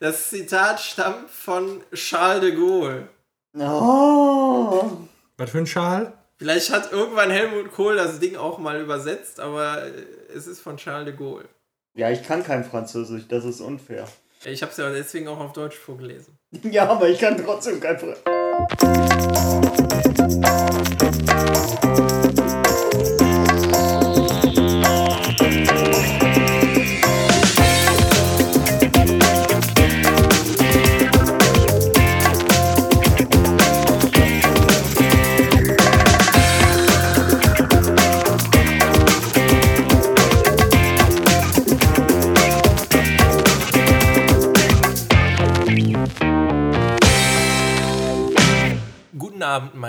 Das Zitat stammt von Charles de Gaulle. Oh. Was für ein Schal? Vielleicht hat irgendwann Helmut Kohl das Ding auch mal übersetzt, aber äh, es ist von Charles de Gaulle. Ja, ich kann kein Französisch, das ist unfair. Ich habe es ja deswegen auch auf Deutsch vorgelesen. Ja, aber ich kann trotzdem kein Französisch.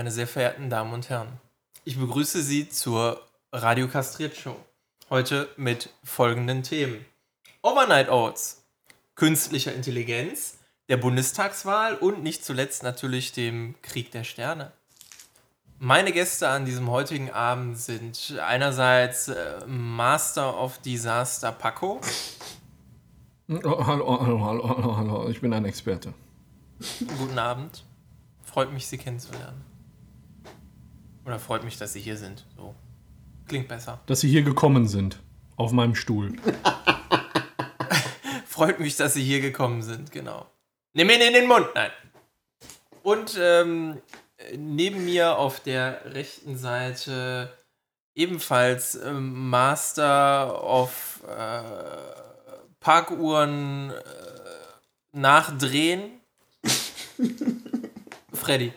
Meine sehr verehrten Damen und Herren. Ich begrüße Sie zur Radio Kastriert Show. Heute mit folgenden Themen: Overnight Oats, künstlicher Intelligenz, der Bundestagswahl und nicht zuletzt natürlich dem Krieg der Sterne. Meine Gäste an diesem heutigen Abend sind einerseits äh, Master of Disaster Paco. Oh, hallo, hallo, hallo, hallo, hallo. Ich bin ein Experte. Guten Abend. Freut mich, Sie kennenzulernen. Oder freut mich, dass Sie hier sind. So. Klingt besser. Dass Sie hier gekommen sind. Auf meinem Stuhl. Freut mich, dass Sie hier gekommen sind, genau. Nimm ihn in den Mund, nein. Und ähm, neben mir auf der rechten Seite ebenfalls ähm, Master of äh, Parkuhren äh, nachdrehen. Freddy.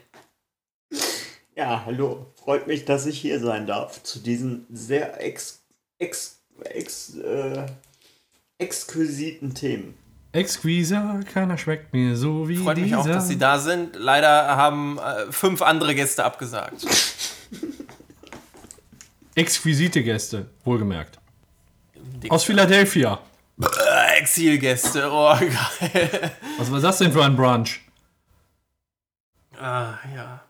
Ja, hallo. Freut mich, dass ich hier sein darf zu diesen sehr ex, ex, ex, äh, exquisiten Themen. Exquisa, keiner schmeckt mir so wie Freut mich dieser. auch, dass Sie da sind. Leider haben äh, fünf andere Gäste abgesagt. Exquisite Gäste, wohlgemerkt. Dick. Aus Philadelphia. Äh, Exilgäste, oh geil. Was war das denn für ein Brunch? Ah, ja.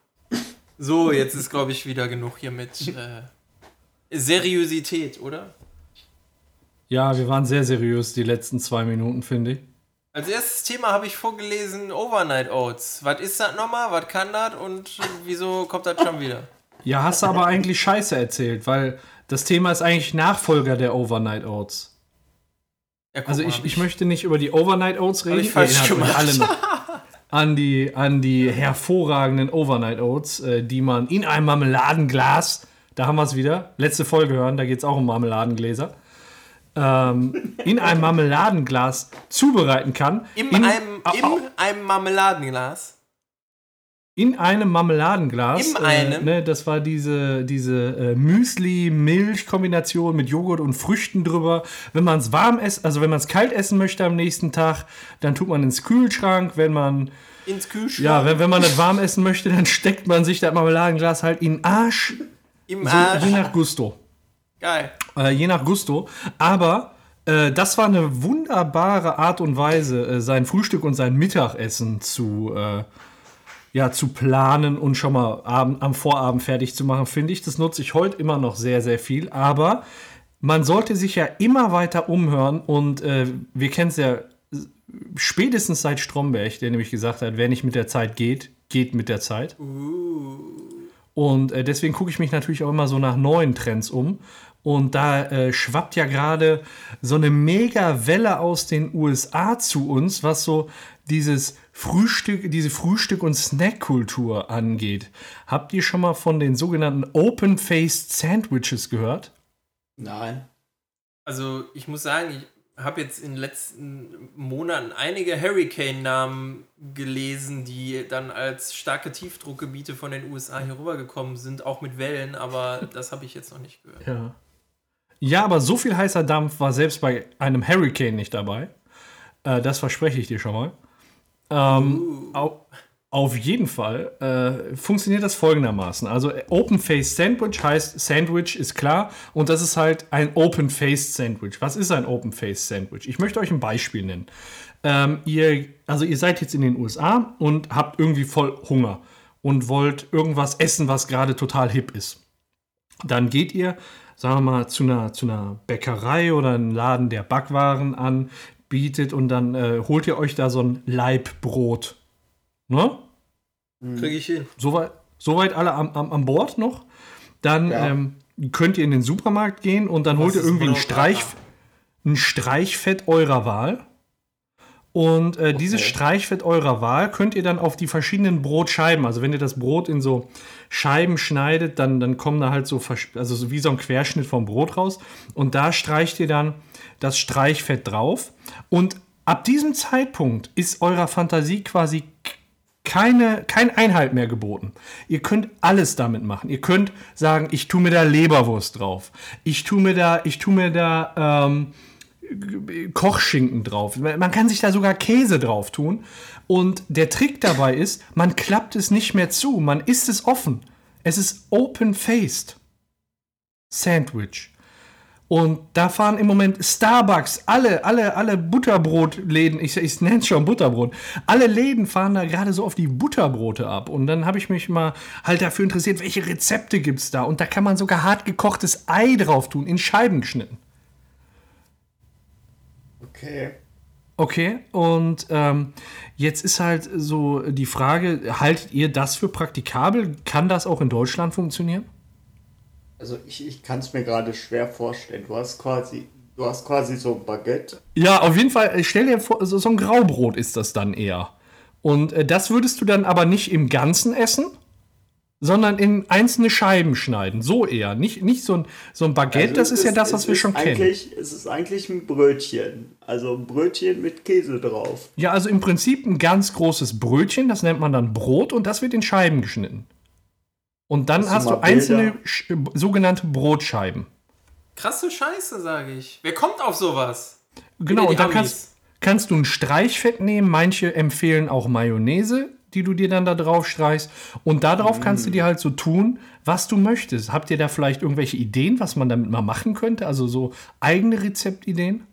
So, jetzt ist, glaube ich, wieder genug hier mit äh, Seriosität, oder? Ja, wir waren sehr seriös die letzten zwei Minuten, finde ich. Als erstes Thema habe ich vorgelesen Overnight Oats. Was ist das nochmal? Was kann das? Und wieso kommt das schon wieder? Ja, hast du aber eigentlich Scheiße erzählt, weil das Thema ist eigentlich Nachfolger der Overnight Oats. Ja, Also ich, ich möchte nicht über die Overnight Oats reden. ich falsch euch gemacht. alle noch an die, an die hervorragenden Overnight Oats, äh, die man in einem Marmeladenglas, da haben wir es wieder, letzte Folge hören, da geht es auch um Marmeladengläser, ähm, in einem Marmeladenglas zubereiten kann. Im, in, einem, au- einem Marmeladenglas. In einem Marmeladenglas. Im einem? Äh, ne, das war diese, diese äh, Müsli-Milch-Kombination mit Joghurt und Früchten drüber. Wenn man es warm essen, also wenn man es kalt essen möchte am nächsten Tag, dann tut man ins Kühlschrank. Wenn man, Ins Kühlschrank. ja, wenn, wenn man das warm essen möchte, dann steckt man sich das Marmeladenglas halt in den Arsch. Im So, Arsch. je nach Gusto. Geil. Äh, je nach Gusto. Aber äh, das war eine wunderbare Art und Weise, äh, sein Frühstück und sein Mittagessen zu, äh, ja, zu planen und schon mal abend, am Vorabend fertig zu machen, finde ich. Das nutze ich heute immer noch sehr, sehr viel. Aber man sollte sich ja immer weiter umhören und äh, wir kennen es ja spätestens seit Stromberg, der nämlich gesagt hat, wer nicht mit der Zeit geht, geht mit der Zeit. Und äh, deswegen gucke ich mich natürlich auch immer so nach neuen Trends um. Und da äh, schwappt ja gerade so eine mega Welle aus den USA zu uns, was so dieses Frühstück, diese Frühstück- und Snackkultur angeht. Habt ihr schon mal von den sogenannten Open-Faced Sandwiches gehört? Nein. Also ich muss sagen, ich habe jetzt in den letzten Monaten einige Hurricane-Namen gelesen, die dann als starke Tiefdruckgebiete von den USA hier rübergekommen sind, auch mit Wellen, aber das habe ich jetzt noch nicht gehört. Ja. Ja, aber so viel heißer Dampf war selbst bei einem Hurricane nicht dabei. Äh, das verspreche ich dir schon mal. Ähm, au auf jeden Fall äh, funktioniert das folgendermaßen. Also Open Faced Sandwich heißt Sandwich ist klar und das ist halt ein Open Faced Sandwich. Was ist ein Open Faced Sandwich? Ich möchte euch ein Beispiel nennen. Ähm, ihr, also ihr seid jetzt in den USA und habt irgendwie voll Hunger und wollt irgendwas essen, was gerade total hip ist. Dann geht ihr, sagen wir mal, zu einer, zu einer Bäckerei oder einem Laden der Backwaren an, bietet und dann äh, holt ihr euch da so ein Leibbrot. Ne? Kriege ich hin. Soweit, soweit alle am, am, an Bord noch. Dann Ja. ähm, könnt ihr in den Supermarkt gehen und dann holt ihr irgendwie ein, Streich, ein Streichfett eurer Wahl. Und äh, dieses Okay. Streichfett eurer Wahl könnt ihr dann auf die verschiedenen Brotscheiben, also wenn ihr das Brot in so Scheiben schneidet, dann, dann kommen da halt so, also so wie so ein Querschnitt vom Brot raus. Und da streicht ihr dann das Streichfett drauf. Und ab diesem Zeitpunkt ist eurer Fantasie quasi keine, kein Einhalt mehr geboten. Ihr könnt alles damit machen. Ihr könnt sagen, ich tue mir da Leberwurst drauf. Ich tue mir da, ich tue mir da ähm, Kochschinken drauf. Man kann sich da sogar Käse drauf tun. Und der Trick dabei ist, man klappt es nicht mehr zu. Man isst es offen. Es ist open-faced. Sandwich. Und da fahren im Moment Starbucks, alle, alle, alle Butterbrotläden, ich, ich nenne es schon Butterbrot, alle Läden fahren da gerade so auf die Butterbrote ab. Und dann habe ich mich mal halt dafür interessiert, welche Rezepte gibt es da. Und da kann man sogar hart gekochtes Ei drauf tun, in Scheiben geschnitten. Okay. Okay, und ähm, jetzt ist halt so die Frage, haltet ihr das für praktikabel? Kann das auch in Deutschland funktionieren? Also ich, ich kann es mir gerade schwer vorstellen. Du hast quasi, du hast quasi so ein Baguette. Ja, auf jeden Fall, äh, stell dir vor, so, so ein Graubrot ist das dann eher. Und äh, das würdest du dann aber nicht im Ganzen essen, sondern in einzelne Scheiben schneiden. So eher. Nicht, nicht so, ein, so ein Baguette, Also das es ist ja das, was wir ist schon kennen. eigentlich, Es ist eigentlich ein Brötchen. Also ein Brötchen mit Käse drauf. Ja, also im Prinzip ein ganz großes Brötchen, das nennt man dann Brot und das wird in Scheiben geschnitten. Und dann Hast du hast du einzelne sogenannte Brotscheiben. Krasse Scheiße, sage ich. Wer kommt auf sowas? Genau, und dann Amis. kannst, kannst du ein Streichfett nehmen. Manche empfehlen auch Mayonnaise, die du dir dann da drauf streichst. Und darauf kannst du Mm. dir halt so tun, was du möchtest. Habt ihr da vielleicht irgendwelche Ideen, was man damit mal machen könnte? Also so eigene Rezeptideen?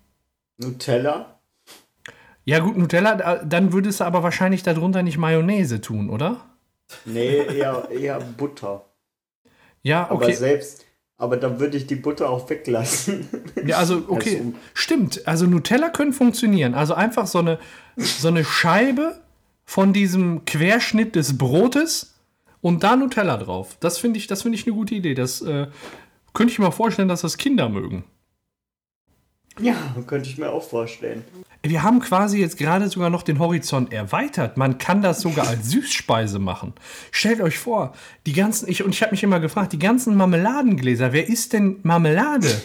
Nutella. Ja, gut, Nutella, da- dann würdest du aber wahrscheinlich darunter nicht Mayonnaise tun, oder? Nee, eher, eher Butter. Ja, Aber okay. selbst, aber dann würde ich die Butter auch weglassen. Ja, also, okay. Also- Stimmt. Also, Nutella können funktionieren. Also, einfach so eine, so eine Scheibe von diesem Querschnitt des Brotes und da Nutella drauf. Das finde ich, das finde ich eine gute Idee. Das äh, könnte ich mir vorstellen, dass das Kinder mögen. ja, könnte ich mir auch vorstellen. Wir haben quasi jetzt gerade sogar noch den Horizont erweitert. Man kann das sogar als Süßspeise machen. Stellt euch vor, die ganzen, ich, und ich habe mich immer gefragt, die ganzen Marmeladengläser, wer isst denn Marmelade?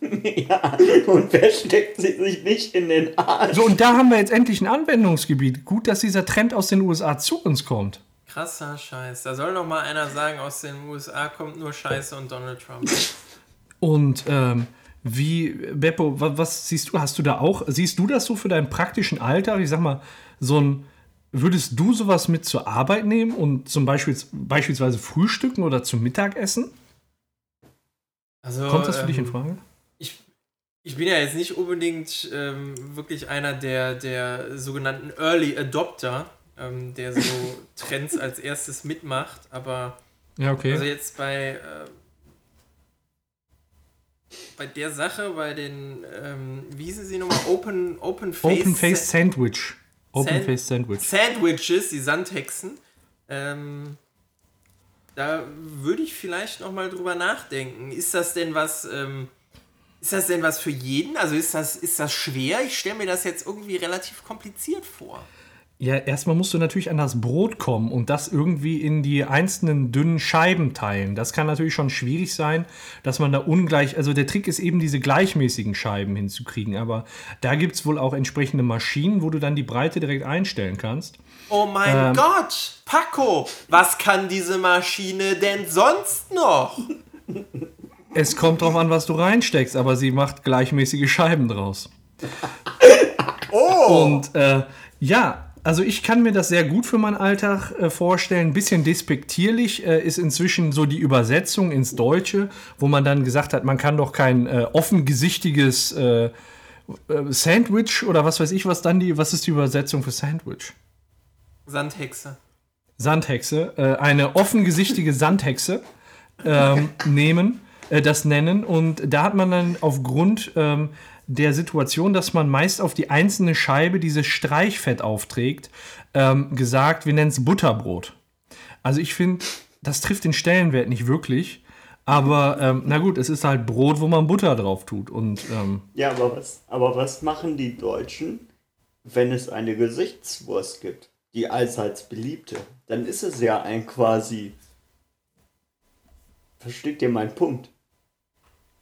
ja, und wer steckt sie sich nicht in den Arsch? So, und da haben wir jetzt endlich ein Anwendungsgebiet. Gut, dass dieser Trend aus den USA zu uns kommt. Krasser Scheiß. Da soll noch mal einer sagen, aus den USA kommt nur Scheiße und Donald Trump. Und ähm, wie, Beppo, was, was siehst du? Hast du da auch, siehst du das so für deinen praktischen Alltag? Ich sag mal, so ein, würdest du sowas mit zur Arbeit nehmen und zum Beispiel beispielsweise frühstücken oder zum Mittagessen? Also, Kommt das für dich in ähm, Frage? Ich, ich bin ja jetzt nicht unbedingt ähm, wirklich einer der, der sogenannten Early Adopter, ähm, der so Trends als erstes mitmacht, aber Ja, okay. also jetzt bei, äh, bei der Sache, bei den, ähm, wie hießen sie nochmal? Open, Open Face, Open Face Sandwich. Open Sand- Face Sandwich. Sandwiches, die Sandhexen. Ähm, da würde ich vielleicht noch mal drüber nachdenken. Ist das denn was, ähm, ist das denn was für jeden? Also ist das, ist das schwer? Ich stelle mir das jetzt irgendwie relativ kompliziert vor. Ja, erstmal musst du natürlich an das Brot kommen und das irgendwie in die einzelnen dünnen Scheiben teilen. Das kann natürlich schon schwierig sein, dass man da ungleich, also der Trick ist eben diese gleichmäßigen Scheiben hinzukriegen, aber da gibt es wohl auch entsprechende Maschinen, wo du dann die Breite direkt einstellen kannst. Oh mein Ähm. Gott, Paco, was kann diese Maschine denn sonst noch? Es kommt drauf an, was du reinsteckst, aber sie macht gleichmäßige Scheiben draus. Oh! Und äh, ja, also ich kann mir das sehr gut für meinen Alltag äh, vorstellen. Ein bisschen despektierlich äh, ist inzwischen so die Übersetzung ins Deutsche, wo man dann gesagt hat, man kann doch kein äh, offengesichtiges äh, äh, Sandwich oder was weiß ich, was dann die, was ist die Übersetzung für Sandwich? Sandhexe. Sandhexe, äh, eine offengesichtige Sandhexe ähm, nehmen, äh, das nennen. Und da hat man dann aufgrund ähm, der Situation, dass man meist auf die einzelne Scheibe dieses Streichfett aufträgt, ähm, gesagt, wir nennen es Butterbrot. Also ich finde, das trifft den Stellenwert nicht wirklich. Aber ähm, na gut, es ist halt Brot, wo man Butter drauf tut. Und, ähm, Ja, aber was, aber was machen die Deutschen, wenn es eine Gesichtswurst gibt? Die allseits beliebte. Dann ist es ja ein quasi. Versteht ihr meinen Punkt?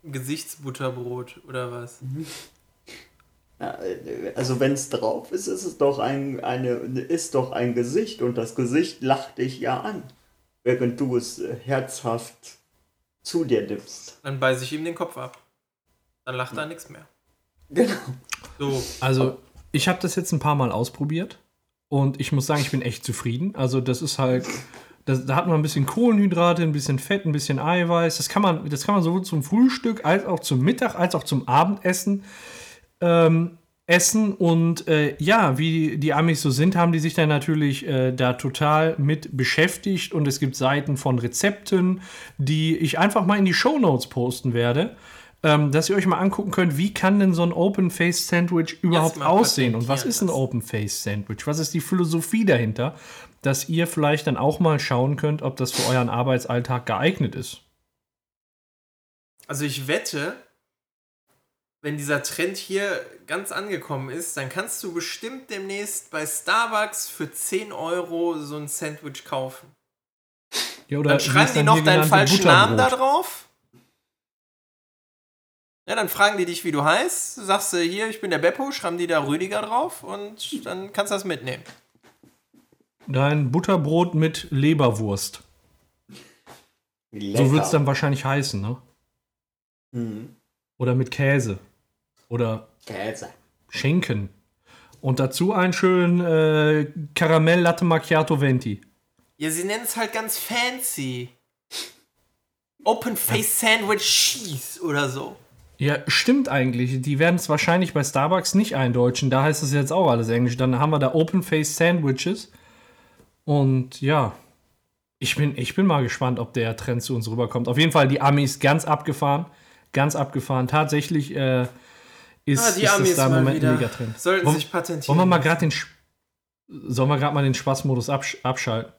Gesichtsbutterbrot oder was? Ja, äh, Also wenn es drauf ist, ist es doch ein, eine, ist doch ein Gesicht und das Gesicht lacht dich ja an, während du es äh, herzhaft zu dir nimmst. Dann beiße ich ihm den Kopf ab. Dann lacht er nichts mehr. Genau. So, also ich habe das jetzt ein paar Mal ausprobiert. Und ich muss sagen, ich bin echt zufrieden. Also das ist halt, das, da hat man ein bisschen Kohlenhydrate, ein bisschen Fett, ein bisschen Eiweiß. Das kann man, das kann man sowohl zum Frühstück als auch zum Mittag als auch zum Abendessen ähm, essen. Und äh, ja, wie die Amis so sind, haben die sich dann natürlich äh, da total mit beschäftigt. Und es gibt Seiten von Rezepten, die ich einfach mal in die Shownotes posten werde. Ähm, dass ihr euch mal angucken könnt, wie kann denn so ein Open-Face-Sandwich überhaupt aussehen und was ist ein. Open-Face-Sandwich? Was ist die Philosophie dahinter, dass ihr vielleicht dann auch mal schauen könnt, ob das für euren Arbeitsalltag geeignet ist? also ich wette, wenn dieser Trend hier ganz angekommen ist, dann kannst du bestimmt demnächst bei Starbucks für 10 Euro so ein Sandwich kaufen. Ja, oder Dann schreiben die noch deinen falschen Namen da drauf. Ja, dann fragen die dich, wie du heißt. Sagst du hier, ich bin der Beppo, schreiben die da Rüdiger drauf und dann kannst du das mitnehmen. Dein Butterbrot mit Leberwurst. So wird es dann wahrscheinlich heißen, ne? Mhm. Oder mit Käse. Oder Käse. Schenken. Und dazu einen schönen äh, Karamell Latte Macchiato Venti. Ja, sie nennen es halt ganz fancy. Open Face Sandwich Cheese oder so. Ja, stimmt eigentlich. Die werden es wahrscheinlich bei Starbucks nicht eindeutschen. Da heißt es jetzt auch alles Englisch. Dann haben wir da Open Face Sandwiches. Und ja, ich bin, ich bin mal gespannt, ob der Trend zu uns rüberkommt. Auf jeden Fall die Amis ganz abgefahren. Ganz abgefahren. Tatsächlich äh, ist, Ah, die ist Amis das da im Moment wieder. ein Megatrend. Sollten Wollen- sich patentieren. Wollen wir mal gerade den. Sollen wir gerade mal den Spaßmodus absch abschalten?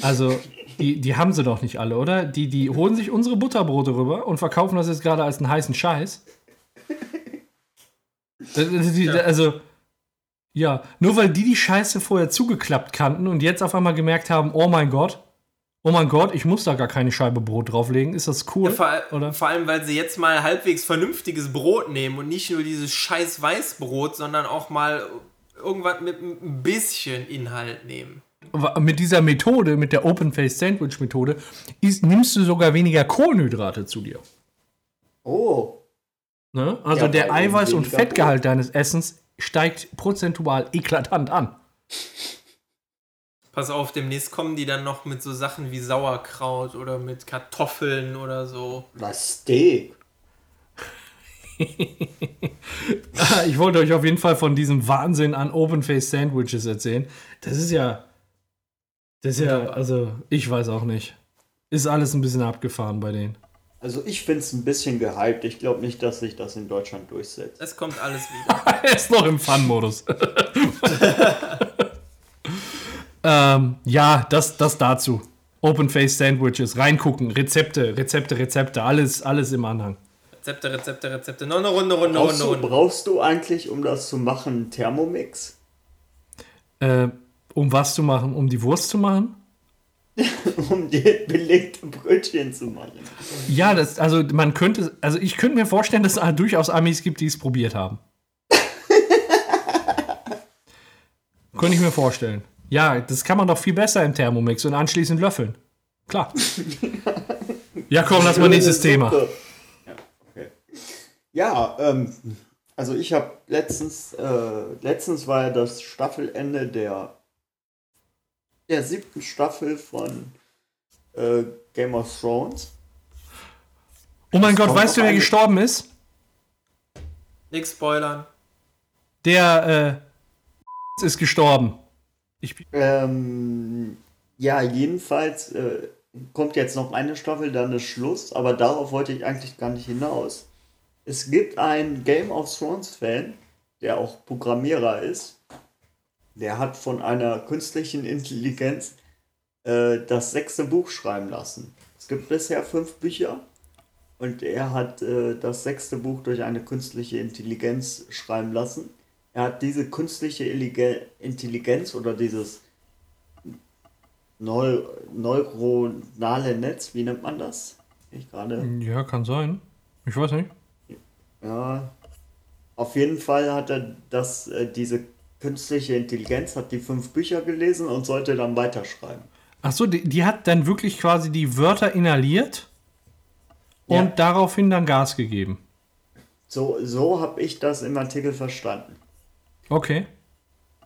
Also, die, die haben sie doch nicht alle, oder? Die, die holen sich unsere Butterbrote rüber und verkaufen das jetzt gerade als einen heißen Scheiß. Die- Ja. Also, ja, nur weil die die Scheiße vorher zugeklappt kannten und jetzt auf einmal gemerkt haben, oh mein Gott, oh mein Gott, ich muss da gar keine Scheibe Brot drauflegen, ist das cool? Ja, vor, oder? vor allem, weil sie jetzt mal halbwegs vernünftiges Brot nehmen und nicht nur dieses scheiß Weißbrot, sondern auch mal irgendwas mit ein bisschen Inhalt nehmen. mit dieser Methode, mit der Open Face Sandwich Methode, ist, nimmst du sogar weniger Kohlenhydrate zu dir. Oh. Ne? Also Ja, der Eiweiß- und Fettgehalt deines Essens steigt prozentual eklatant an. Pass auf, demnächst kommen die dann noch mit so Sachen wie Sauerkraut oder mit Kartoffeln oder so. Was Steak. ich wollte euch auf jeden Fall von diesem Wahnsinn an Open Face Sandwiches erzählen. Das ist ja. Das ist ja, also, ich weiß auch nicht. Ist alles ein bisschen abgefahren bei denen. Also ich finde es ein bisschen gehypt. Ich glaube nicht, dass sich das in Deutschland durchsetzt. Es kommt alles wieder. er ist noch im Fun-Modus. ähm, ja, das, das dazu. Open Face Sandwiches, reingucken, Rezepte, Rezepte, Rezepte, alles, alles im Anhang. Rezepte, Rezepte, Rezepte. Noch eine Runde, Runde, Brauchst Runde, du, Runde. brauchst du eigentlich, um das zu machen, einen Thermomix? Äh, um was zu machen? Um die Wurst zu machen? Um dir belegte Brötchen zu machen. Ja, das, also man könnte, also ich könnte mir vorstellen, dass es durchaus Amis gibt, die es probiert haben. könnte ich mir vorstellen. Ja, das kann man doch viel besser im Thermomix und anschließend löffeln. Klar. ja, komm, lass mal nächstes Thema. Ja, okay. ja ähm, also ich habe letztens, äh, letztens war ja das Staffelende der, der siebten Staffel von äh, Game of Thrones. Oh mein Es Gott, weißt du, wer gestorben ist? Nix spoilern. Der äh, ist gestorben. Ich, Ähm, ja, jedenfalls äh, kommt jetzt noch eine Staffel, dann ist Schluss, aber darauf wollte ich eigentlich gar nicht hinaus. es gibt einen Game of Thrones-Fan, der auch Programmierer ist. Der hat von einer künstlichen Intelligenz äh, das sechste Buch schreiben lassen. Es gibt bisher fünf Bücher und er hat äh, das sechste Buch durch eine künstliche Intelligenz schreiben lassen. Er hat diese künstliche Intelligenz oder dieses Neu neuronale Netz, wie nennt man das? Ich gerade. Ja, kann sein. Ich weiß nicht. Ja. Auf jeden Fall hat er das, äh, diese künstliche Intelligenz, hat die fünf Bücher gelesen und sollte dann weiterschreiben. Ach so, die, die hat dann wirklich quasi die Wörter inhaliert und Ja. daraufhin dann Gas gegeben. So, so habe ich das im Artikel verstanden. Okay.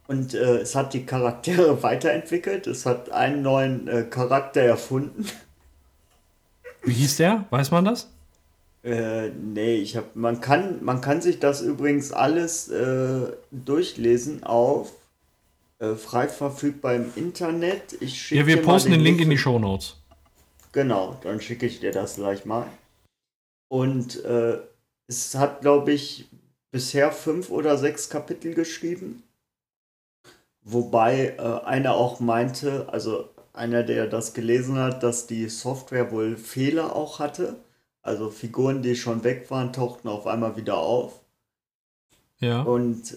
Und äh, es hat die Charaktere weiterentwickelt. Es hat einen neuen äh, Charakter erfunden. Wie hieß der? Weiß man das? Äh, nee, ich hab, man kann, man kann sich das übrigens alles äh, durchlesen auf äh, frei verfügbar im Internet. Ich Ja, wir posten den Link in die Show Notes. Genau, dann schicke ich dir das gleich mal. Und äh, es hat, glaube ich, bisher fünf oder sechs Kapitel geschrieben. Wobei äh, einer auch meinte, also einer, der das gelesen hat, dass die Software wohl Fehler auch hatte. Also Figuren, die schon weg waren, tauchten auf einmal wieder auf. Ja. Und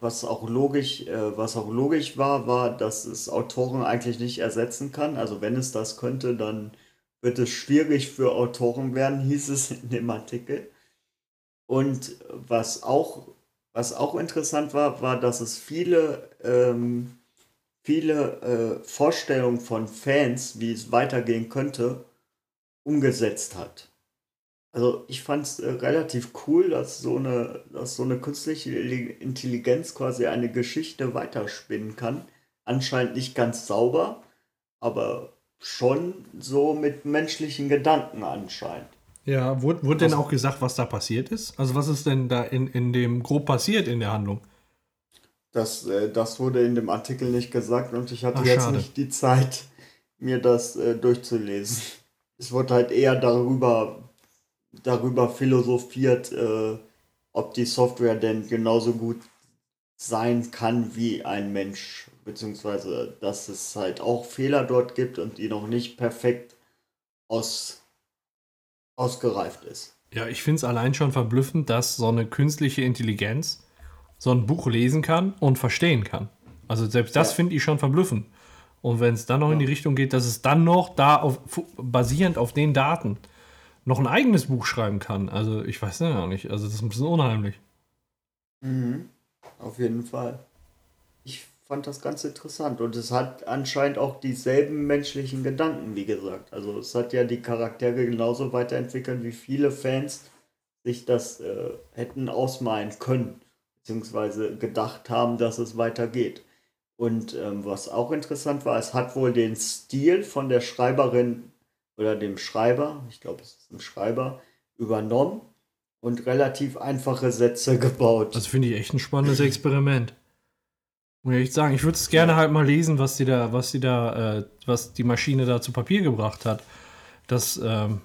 was auch logisch, äh, was auch logisch war, war, dass es Autoren eigentlich nicht ersetzen kann. Also wenn es das könnte, dann wird es schwierig für Autoren werden, hieß es in dem Artikel. Und was auch, was auch interessant war, war, dass es viele, ähm, viele äh, Vorstellungen von Fans, wie es weitergehen könnte, umgesetzt hat. Also ich fand es äh, relativ cool, dass so eine, dass so eine künstliche Intelligenz quasi eine Geschichte weiterspinnen kann. Anscheinend nicht ganz sauber, aber schon so mit menschlichen Gedanken anscheinend. Ja, wurde, wurde denn Was- auch gesagt, was da passiert ist? Also was ist denn da in, in dem grob passiert in der Handlung? Das, äh, das wurde in dem Artikel nicht gesagt und ich hatte Ach, jetzt schade. nicht die Zeit, mir das äh, durchzulesen. Es wurde halt eher darüber, darüber philosophiert, äh, ob die Software denn genauso gut sein kann wie ein Mensch, beziehungsweise dass es halt auch Fehler dort gibt und die noch nicht perfekt aus, ausgereift ist. Ja, ich finde es allein schon verblüffend, dass so eine künstliche Intelligenz so ein Buch lesen kann und verstehen kann. Also selbst das Ja. finde ich schon verblüffend. Und wenn es dann noch in die Richtung geht, dass es dann noch da auf, basierend auf den Daten noch ein eigenes Buch schreiben kann. Also ich weiß ja nicht. Also das ist ein bisschen unheimlich. Mhm. Auf jeden Fall. Ich fand das ganz interessant und es hat anscheinend auch dieselben menschlichen Gedanken, wie gesagt. Also es hat ja die Charaktere genauso weiterentwickelt, wie viele Fans sich das äh, hätten ausmalen können, beziehungsweise gedacht haben, dass es weitergeht. Und ähm, was auch interessant war, es hat wohl den Stil von der Schreiberin oder dem Schreiber, ich glaube es ist ein Schreiber, übernommen und relativ einfache Sätze gebaut. Das finde ich echt ein spannendes Experiment. Muss ich echt sagen, ich würde es gerne halt mal lesen, was die da, was die da, äh, was die Maschine da zu Papier gebracht hat. Das, ähm,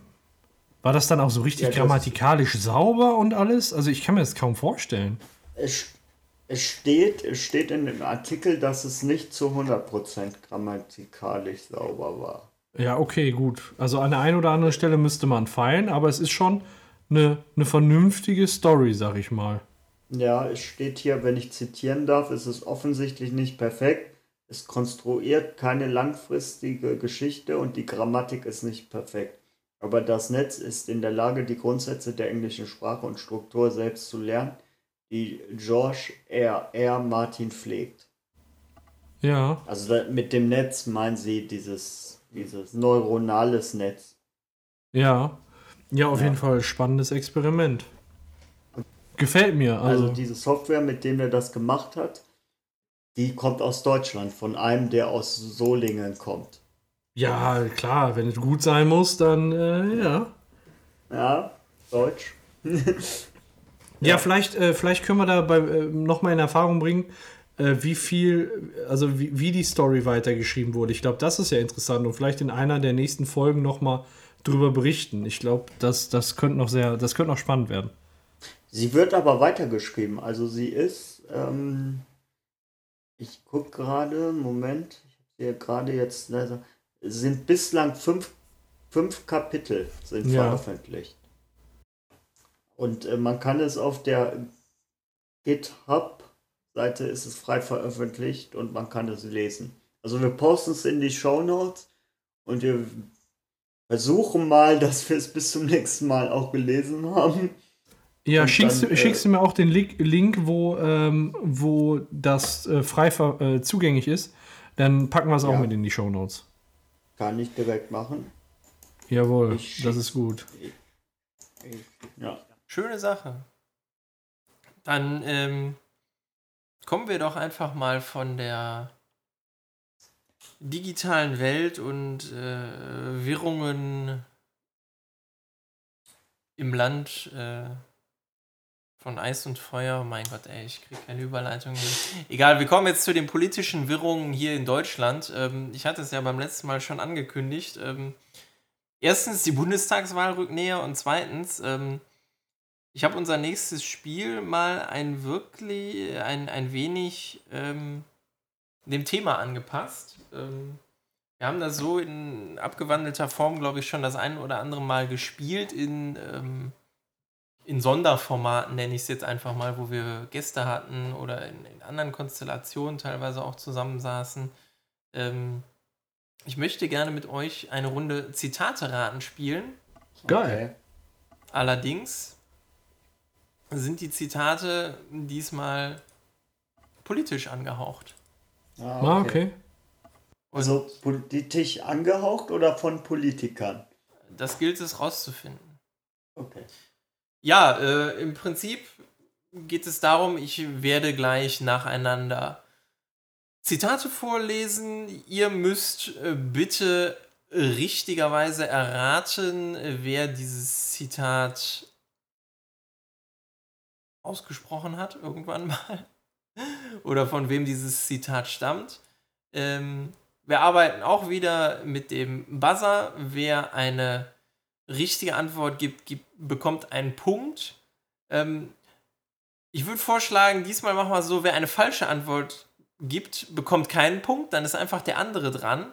war das dann auch so richtig Ja, grammatikalisch sauber und alles? Also ich kann mir das kaum vorstellen. Es, es, steht, es steht in dem Artikel, dass es nicht zu 100% grammatikalisch sauber war. Ja, okay, gut. Also an der einen oder anderen Stelle müsste man feilen, aber es ist schon eine, eine vernünftige Story, sag ich mal. Ja, es steht hier, wenn ich zitieren darf, es ist offensichtlich nicht perfekt. Es konstruiert keine langfristige Geschichte und die Grammatik ist nicht perfekt. Aber das Netz ist in der Lage, die Grundsätze der englischen Sprache und Struktur selbst zu lernen, die George R. R. Martin pflegt. Ja, Also mit dem Netz meinen sie dieses, dieses neuronales Netz. ja. Ja, auf Ja. jeden Fall spannendes Experiment. Gefällt mir. Also, Also, diese Software, mit dem er das gemacht hat, die kommt aus Deutschland, von einem, der aus Solingen kommt. ja, klar, wenn es gut sein muss, dann äh, ja. Ja, Deutsch. Ja, vielleicht, äh, vielleicht können wir da bei, äh, nochmal in Erfahrung bringen, äh, wie viel, also wie, wie die Story weitergeschrieben wurde. Ich glaube, das ist ja interessant und vielleicht in einer der nächsten Folgen nochmal drüber berichten. Ich glaube, das, das könnte noch sehr, das könnte noch spannend werden. Sie wird aber weitergeschrieben. Also sie ist, ähm, ich gucke gerade, Moment, ich habe sie ja gerade jetzt, also, es sind bislang fünf, fünf Kapitel sind Ja. veröffentlicht. Und äh, man kann es auf der GitHub-Seite ist es frei veröffentlicht und man kann es lesen. Also wir posten es in die Show Notes und wir versuchen mal, dass wir es bis zum nächsten Mal auch gelesen haben. Ja, Und schickst, dann, du, äh, schickst du mir auch den Link, wo, ähm, wo das äh, frei ver, äh, zugänglich ist. Dann packen wir es auch Ja. mit in die Shownotes. Kann ich direkt machen. Jawohl, Ich das ist gut. Ja. Schöne Sache. Dann ähm, kommen wir doch einfach mal von der digitalen Welt und äh, Wirrungen im Land äh, von Eis und Feuer. Mein Gott, ey, ich kriege keine Überleitung hin. Egal, wir kommen jetzt zu den politischen Wirrungen hier in Deutschland. Ähm, ich hatte es ja beim letzten Mal schon angekündigt. Ähm, erstens, die Bundestagswahl rückt näher und zweitens, ähm, ich habe unser nächstes Spiel mal ein wirklich, ein, ein wenig ähm, dem Thema angepasst. Ähm, wir haben das so in abgewandelter Form, glaube ich, schon das ein oder andere Mal gespielt in, ähm, in Sonderformaten, nenne ich es jetzt einfach mal, wo wir Gäste hatten oder in, in anderen Konstellationen teilweise auch zusammensaßen. Ähm, ich möchte gerne mit euch eine Runde Zitate-Raten spielen. Geil. Allerdings sind die Zitate diesmal politisch angehaucht. Ah, Ah, okay. Also politisch angehaucht oder von Politikern? Das gilt es rauszufinden. Okay. Ja, äh, im Prinzip geht es darum, ich werde gleich nacheinander Zitate vorlesen. Ihr müsst äh, bitte richtigerweise erraten, wer dieses Zitat ausgesprochen hat, irgendwann mal. Oder von wem dieses Zitat stammt. Ähm, wir arbeiten auch wieder mit dem Buzzer. Wer eine richtige Antwort gibt, gibt bekommt einen Punkt. Ähm, ich würde vorschlagen, diesmal machen wir so, wer eine falsche Antwort gibt, bekommt keinen Punkt, dann ist einfach der andere dran.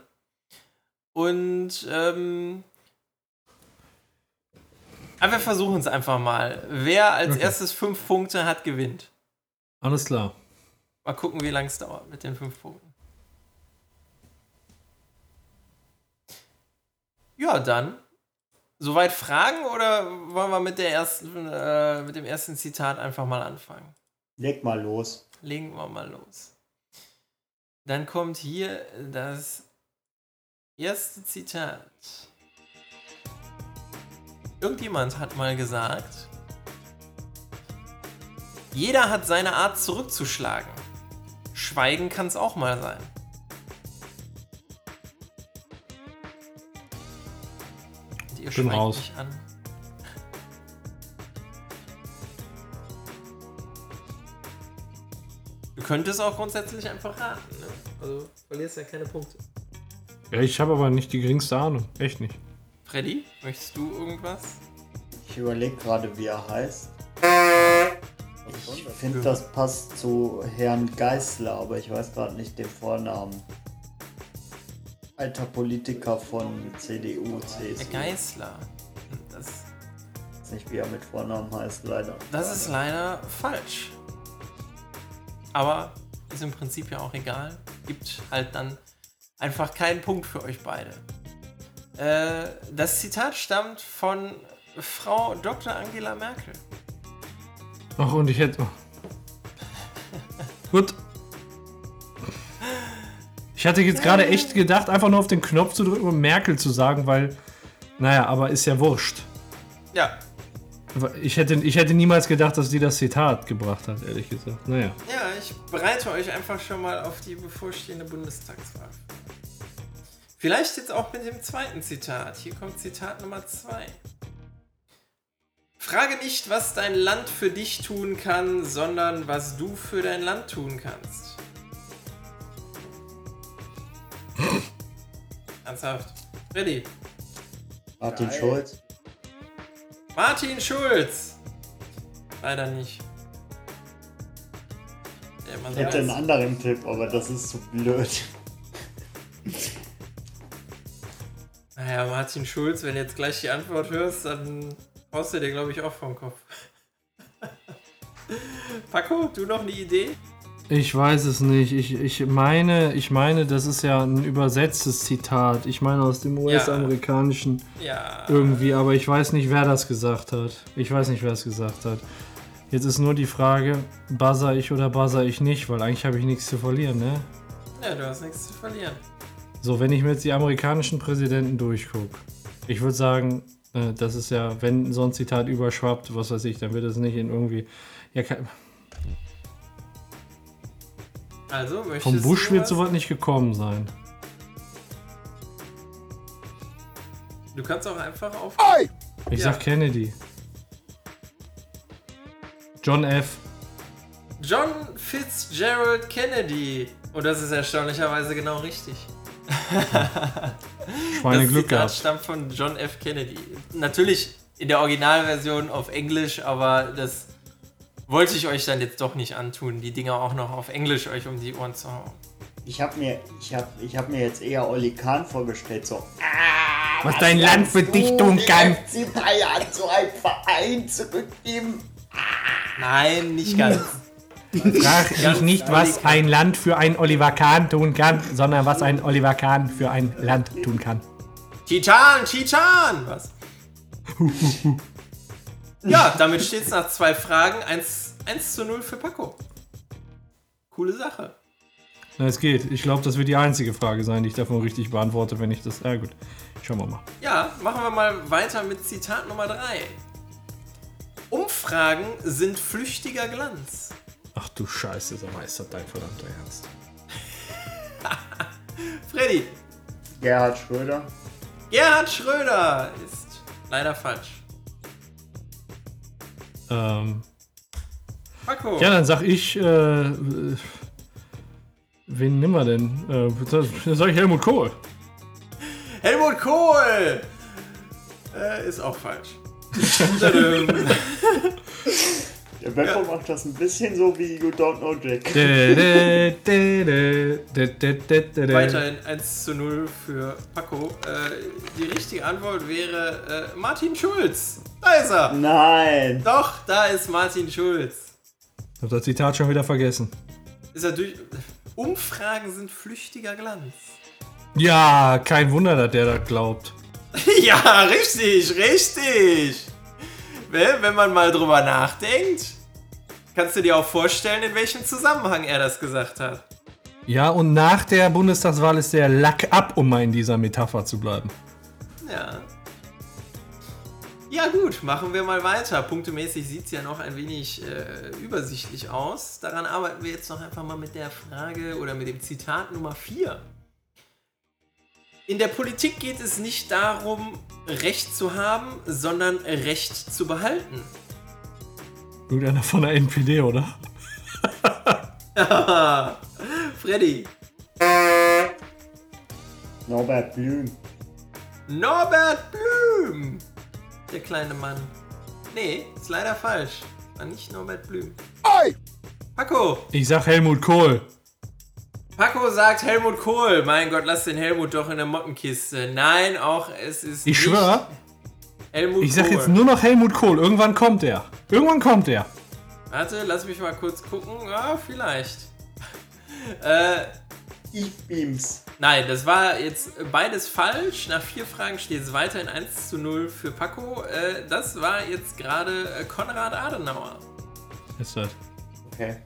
Und ähm, aber wir versuchen es einfach mal. Wer als Okay. erstes fünf Punkte hat, gewinnt. Alles klar. Mal gucken, wie lange es dauert mit den fünf Punkten. Ja, dann. Soweit Fragen oder wollen wir mit, der ersten, äh, mit dem ersten Zitat einfach mal anfangen? Leg mal los. Legen wir mal los. Dann kommt hier das erste Zitat. Irgendjemand hat mal gesagt, jeder hat seine Art zurückzuschlagen. Schweigen kann es auch mal sein. Und ihr Bin schweigt raus. mich an. Du könntest auch grundsätzlich einfach raten. Ne? Also du verlierst ja keine Punkte. Ja, ich habe aber nicht die geringste Ahnung. Echt nicht. Freddy, möchtest du irgendwas? Ich überlege gerade, wie er heißt. Ich finde, das passt zu Herrn Geißler, aber ich weiß gerade nicht den Vornamen. Alter Politiker von CDU, Der CSU. Geißler. Das, weiß nicht, wie er mit Vornamen heißt, leider. das ist leider falsch. Aber ist im Prinzip ja auch egal. Gibt halt dann einfach keinen Punkt für euch beide. Äh, das Zitat stammt von Frau Dr. Angela Merkel. Ach, und ich hätte. Gut. Ich hatte jetzt gerade echt gedacht, einfach nur auf den Knopf zu drücken und Merkel zu sagen, weil. Naja, aber ist ja wurscht. Ja, Ich hätte, ich hätte niemals gedacht, dass die das Zitat gebracht hat, ehrlich gesagt. Naja. Ja, ich bereite euch einfach schon mal auf die bevorstehende Bundestagswahl. Vielleicht jetzt auch mit dem zweiten Zitat. Hier kommt Zitat Nummer zwei. Frage nicht, was dein Land für dich tun kann, sondern was du für dein Land tun kannst. Ernsthaft. Freddy, Martin Schulz. Martin Schulz. Leider nicht. Ich hätte einen anderen Tipp, aber das ist zu blöd. Naja, Martin Schulz, wenn du jetzt gleich die Antwort hörst, dann haust du dir, glaube ich, auch vom Kopf. Paco, du noch eine Idee? Ich weiß es nicht. Ich, ich meine, ich meine, das ist ja ein übersetztes Zitat. Ich meine aus dem US-amerikanischen Ja. irgendwie, aber ich weiß nicht, wer das gesagt hat. Ich weiß nicht, wer es gesagt hat. Jetzt ist nur die Frage, buzzer ich oder buzzer ich nicht, weil eigentlich habe ich nichts zu verlieren, ne? Ja, du hast nichts zu verlieren. So, wenn ich mir jetzt die amerikanischen Präsidenten durchgucke, ich würde sagen, äh, das ist ja, wenn so ein Zitat überschwappt, was weiß ich, dann wird es nicht in irgendwie. Ja, kein, Also, vom Bush wird was? sowas nicht gekommen sein. Du kannst auch einfach auf. Ich Ja. sag Kennedy. John F. John Fitzgerald Kennedy. Und das ist erstaunlicherweise genau richtig. Schweine das Glück Zitat gehabt. stammt von John F. Kennedy. Natürlich in der Originalversion auf Englisch, aber das wollte ich euch dann jetzt doch nicht antun, die Dinger auch noch auf Englisch euch um die Ohren zu hauen. Ich habe mir, ich hab, ich hab mir jetzt eher Olli Kahn vorgestellt, so. Was dein Land für dich tun kann. FC Bayern so ein Verein zurückgeben. Nein, nicht ganz. Frag ich Ganz nicht, was ein Land für ein Oliver Kahn tun kann, sondern was ein Oliver Kahn für ein Land tun kann. Titan, Titan! Was? ja, damit steht es nach zwei Fragen 1, 1 zu 0 für Paco. Coole Sache. Na, es geht. Ich glaube, das wird die einzige Frage sein, die ich davon richtig beantworte, wenn ich das. Ja, gut. Schauen wir mal. Ja, machen wir mal weiter mit Zitat Nummer 3. Umfragen sind flüchtiger Glanz. Ach du Scheiße, sag mal, ist das dein verdammter Ernst? Freddy, Gerhard Schröder. Gerhard Schröder ist leider falsch. Ähm, Paco, ja, dann sag ich, äh, wen nehmen wir denn? Äh, dann sag ich Helmut Kohl. Helmut Kohl äh, ist auch falsch. Der Beppo ja. macht das ein bisschen so wie You Don't Know Jack. Weiterhin 1 zu 0 für Paco. Äh, die richtige Antwort wäre äh, Martin Schulz. Da ist er. Nein. Doch, da ist Martin Schulz. Ich habe das Zitat schon wieder vergessen. Ist natürlich. Umfragen sind flüchtiger Glanz. Ja, kein Wunder, dass der das glaubt. ja, richtig, richtig. Wenn man mal drüber nachdenkt kannst du dir auch vorstellen, in welchem Zusammenhang er das gesagt hat. Ja, und nach der Bundestagswahl ist der Lack ab, um mal in dieser Metapher zu bleiben. Ja. Ja gut, machen wir mal weiter. Punktemäßig sieht es ja noch ein wenig äh, übersichtlich aus. Daran arbeiten wir jetzt noch einfach mal mit der Frage oder mit dem Zitat Nummer 4. In der Politik geht es nicht darum, Recht zu haben, sondern Recht zu behalten. Irgendeiner von der NPD, oder? Freddy. Norbert Blüm. Norbert Blüm. Der kleine Mann. Nee, ist leider falsch. War nicht Norbert Blüm. Paco. Ich sag Helmut Kohl. Paco sagt Helmut Kohl. Mein Gott, lass den Helmut doch in der Mottenkiste. Nein, auch es ist. Ich nicht schwör, Helmut ich sag Kohl. jetzt nur noch Helmut Kohl. Irgendwann kommt er. Irgendwann kommt er. Warte, lass mich mal kurz gucken. Ja, vielleicht. äh, Eve Beams. nein, das war jetzt beides falsch. Nach vier Fragen steht es weiterhin 1 zu 0 für Paco. Äh, das war jetzt gerade äh, Konrad Adenauer. Ist das? Okay.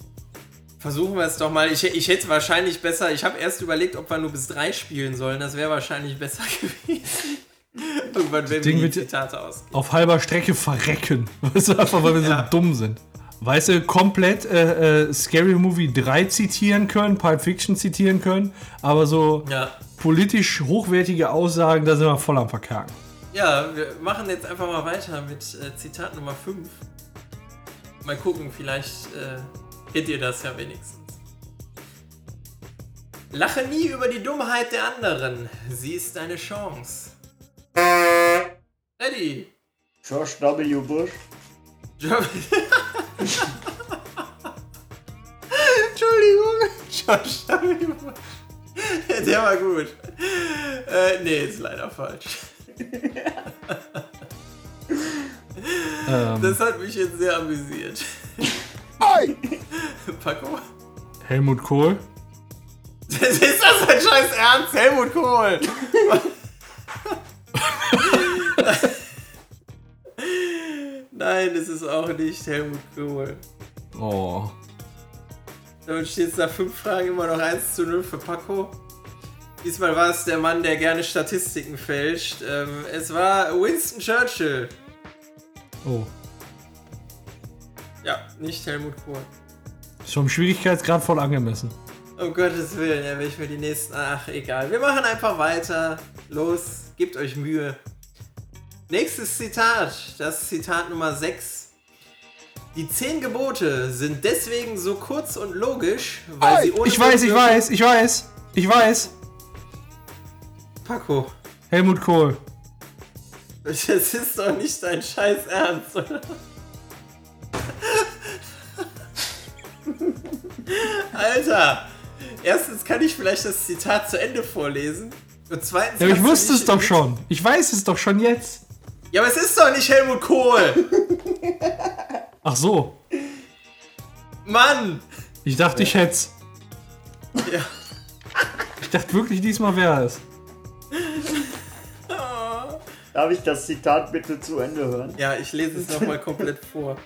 Versuchen wir es doch mal. Ich, ich hätte wahrscheinlich besser. Ich habe erst überlegt, ob wir nur bis drei spielen sollen. Das wäre wahrscheinlich besser gewesen. Irgendwann, wenn Ding wir die Zitate ausgehen. Auf halber Strecke verrecken. Weißt du, einfach weil wir Ja. so dumm sind. Weißt du, komplett äh, äh, Scary Movie 3 zitieren können, Pulp Fiction zitieren können, aber so Ja. politisch hochwertige Aussagen, da sind wir voll am Verkacken. Ja, wir machen jetzt einfach mal weiter mit äh, Zitat Nummer 5. Mal gucken, vielleicht äh, kennt ihr das ja wenigstens. Lache nie über die Dummheit der anderen. Sie ist deine Chance. Freddy. George W. Bush. Entschuldigung. George W. Bush. Der war gut. Äh, nee, ist leider falsch. Ähm, Das hat mich jetzt sehr amüsiert. Paco? Helmut Kohl. Ist das ein scheiß Ernst? Helmut Kohl! Nein, es ist auch nicht Helmut Kohl. Oh. Damit steht es nach fünf Fragen immer noch 1 zu 0 für Paco. Diesmal war es der Mann, der gerne Statistiken fälscht. Ähm, es war Winston Churchill. Oh. Ja, nicht Helmut Kohl. Ist vom Schwierigkeitsgrad voll angemessen. Um Gottes Willen, ja, will ich mir die nächsten. Ach, egal. Wir machen einfach weiter. Los, gebt euch Mühe. Nächstes Zitat. Das Zitat Nummer 6. Die zehn Gebote sind deswegen so kurz und logisch, weil sie ohne. Ich weiß, ich weiß, ich weiß, ich weiß. Paco, Helmut Kohl. das ist doch nicht dein Scheiß Ernst, oder? Alter! Erstens kann ich vielleicht das Zitat zu Ende vorlesen. Und zweitens. Ja, aber ich wusste es doch schon. Ich weiß es doch schon jetzt. Ja, aber es ist doch nicht Helmut Kohl! Ach so. Mann! Ich dachte, ich hätte Ja. Ich dachte wirklich, diesmal wäre es. Darf ich das Zitat bitte zu Ende hören? Ja, ich lese es nochmal komplett vor.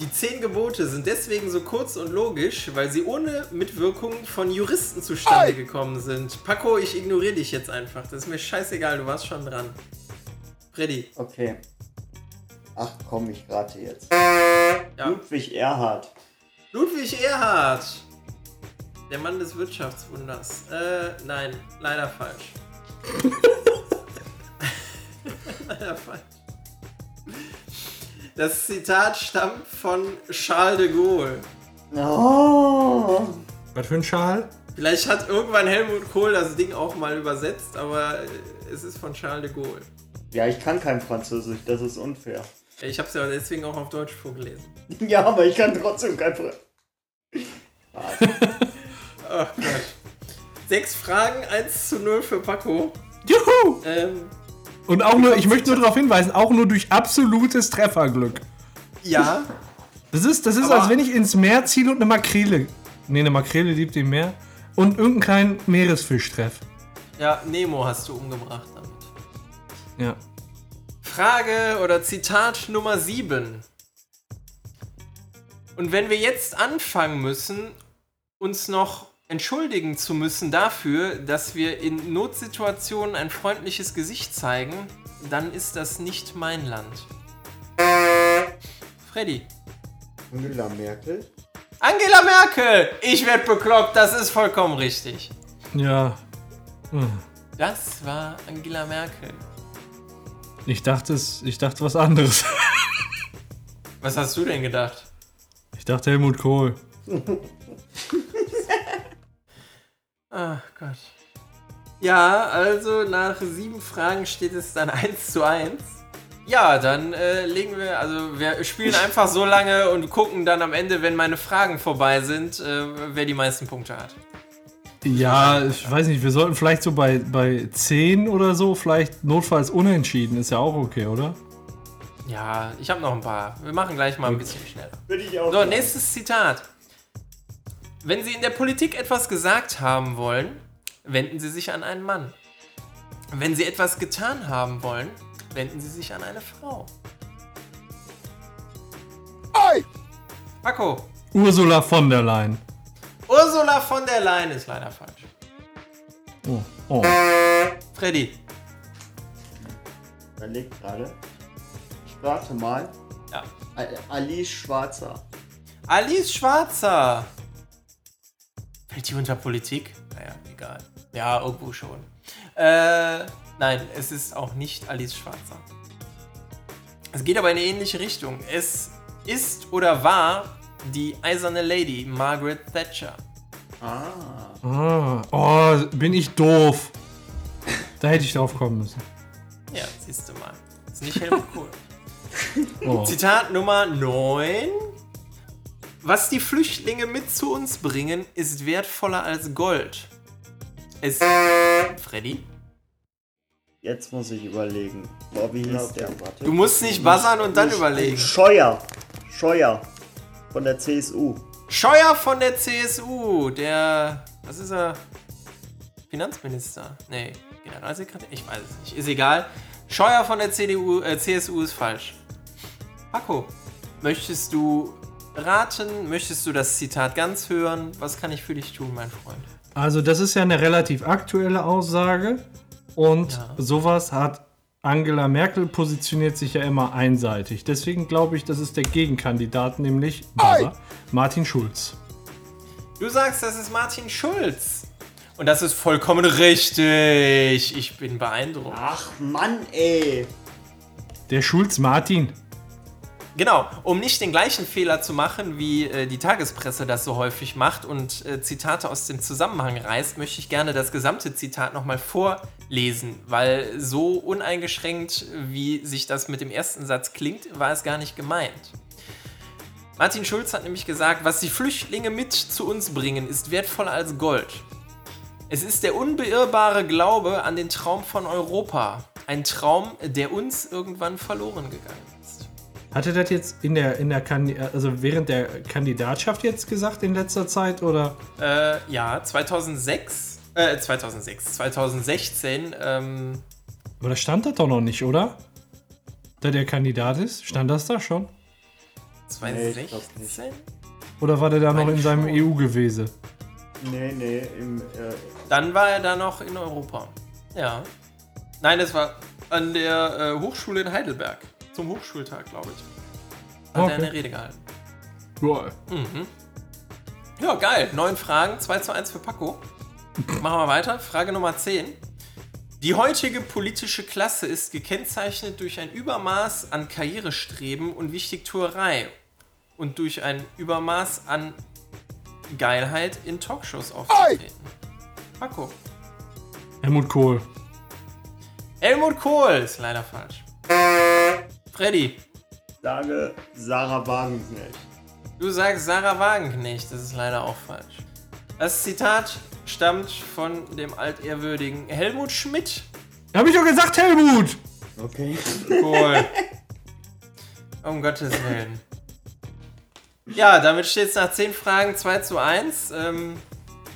Die zehn Gebote sind deswegen so kurz und logisch, weil sie ohne Mitwirkung von Juristen zustande gekommen sind. Paco, ich ignoriere dich jetzt einfach. Das ist mir scheißegal, du warst schon dran. Freddy. Okay. Ach komm, ich rate jetzt. Ja. Ludwig Erhard. Ludwig Erhard. Der Mann des Wirtschaftswunders. Äh, nein, leider falsch. leider falsch. Das Zitat stammt von Charles de Gaulle. Oh. Was für ein Schal? Vielleicht hat irgendwann Helmut Kohl das Ding auch mal übersetzt, aber es ist von Charles de Gaulle. Ja, ich kann kein Französisch, das ist unfair. Ich habe es ja deswegen auch auf Deutsch vorgelesen. Ja, aber ich kann trotzdem kein Französisch. Oh Gott. Sechs Fragen, 1 zu 0 für Paco. Juhu! Ähm, Und auch nur, ich möchte nur darauf hinweisen, auch nur durch absolutes Trefferglück. ja, Das ist, das ist Aber- als wenn ich ins Meer ziele und eine Makrele. Nee, eine Makrele liebt im Meer. Und irgendeinen kleinen Meeresfisch treff. ja, Nemo hast du umgebracht damit. Ja. Frage oder Zitat Nummer 7. Und wenn wir jetzt anfangen müssen, uns noch entschuldigen zu müssen dafür, dass wir in Notsituationen ein freundliches Gesicht zeigen, dann ist das nicht mein Land. Freddy. Angela Merkel. Angela Merkel! Ich werd bekloppt, das ist vollkommen richtig. Ja. Hm. Das war Angela Merkel. Ich dachte es, ich dachte was anderes. Was hast du denn gedacht? Ich dachte Helmut Kohl. Ach Gott. Ja, also nach sieben Fragen steht es dann 1 zu 1. Ja, dann äh, legen wir, also wir spielen einfach so lange und gucken dann am Ende, wenn meine Fragen vorbei sind, äh, wer die meisten Punkte hat. Ja, ich weiß nicht, wir sollten vielleicht so bei, bei 10 oder so, vielleicht notfalls unentschieden, ist ja auch okay, oder? Ja, ich habe noch ein paar. Wir machen gleich mal ein bisschen schneller. Würde ich auch So, nächstes Zitat. Wenn Sie in der Politik etwas gesagt haben wollen, wenden Sie sich an einen Mann. Wenn Sie etwas getan haben wollen, wenden Sie sich an eine Frau. Paco, Ursula von der Leyen. Ursula von der Leyen ist leider falsch. Oh. oh. Freddy, Überleg gerade. Ich warte mal. ja. Alice Schwarzer. Alice Schwarzer. Fällt die unter Politik? Naja, egal. Ja, irgendwo schon. Äh, nein, es ist auch nicht Alice Schwarzer. Es geht aber in eine ähnliche Richtung. Es ist oder war die eiserne Lady Margaret Thatcher. Ah. Ah. Oh, bin ich doof. Da hätte ich drauf kommen müssen. Ja, siehst du mal. Ist nicht Helmut Kohl. Oh. Zitat Nummer 9. Was die Flüchtlinge mit zu uns bringen, ist wertvoller als Gold. Es. Freddy? Jetzt muss ich überlegen. Boah, wie hieß der? Warte. Du musst nicht buzzern und dann Nicht- überlegen. Scheuer. Scheuer. Von der CSU. Scheuer von der CSU, der. Was ist er? Finanzminister? Nee, Generalsekretär? Ich weiß es nicht. Ist egal. Scheuer von der CDU, äh, CSU ist falsch. Paco, möchtest du raten? Möchtest du das Zitat ganz hören? Was kann ich für dich tun, mein Freund? Also, das ist ja eine relativ aktuelle Aussage. Und Ja. sowas hat Angela Merkel positioniert sich ja immer einseitig. Deswegen glaube ich, das ist der Gegenkandidat, nämlich Buzzer, Martin Schulz. Du sagst, das ist Martin Schulz. Und das ist vollkommen richtig. Ich bin beeindruckt. Ach Mann, ey. Der Schulz Martin. Genau, um nicht den gleichen Fehler zu machen, wie äh, die Tagespresse das so häufig macht und äh, Zitate aus dem Zusammenhang reißt, möchte ich gerne das gesamte Zitat nochmal vorlesen, weil so uneingeschränkt, wie sich das mit dem ersten Satz klingt, war es gar nicht gemeint. Martin Schulz hat nämlich gesagt, was die Flüchtlinge mit zu uns bringen, ist wertvoller als Gold. Es ist der unbeirrbare Glaube an den Traum von Europa. Ein Traum, der uns irgendwann verloren gegangen ist. Hat er das jetzt in der, in der Kandi also während der Kandidatschaft jetzt gesagt in letzter Zeit oder? Äh, ja, 2006, äh, 2006, 2016, ähm, Aber da stand das doch noch nicht, oder? Da der Kandidat ist? Stand das da schon? Nee, ich glaub 2016? Oder war der da noch in seinem schon. EU-Gewese? Nee, nee, im, äh, Dann war er da noch in Europa. Ja. Nein, es war an der äh, Hochschule in Heidelberg. Zum Hochschultag, glaube ich. Hat Okay. er eine Rede gehalten. Ja. Mhm. Ja, geil. Neun Fragen, 2 zu 1 für Paco. Machen wir weiter. Frage Nummer 10. Die heutige politische Klasse ist gekennzeichnet durch ein Übermaß an Karrierestreben und Wichtigtuerei und durch ein Übermaß an Geilheit in Talkshows aufzutreten. Paco. Helmut Kohl. Helmut Kohl ist leider falsch. Freddy, sage Sarah Wagenknecht. du sagst Sarah Wagenknecht, das ist leider auch falsch. Das Zitat stammt von dem altehrwürdigen Helmut Schmidt. Hab ich doch gesagt, Helmut! Okay. Kohl. um Gottes Willen. Ja, damit steht es nach 10 Fragen 2 zu 1. Ähm,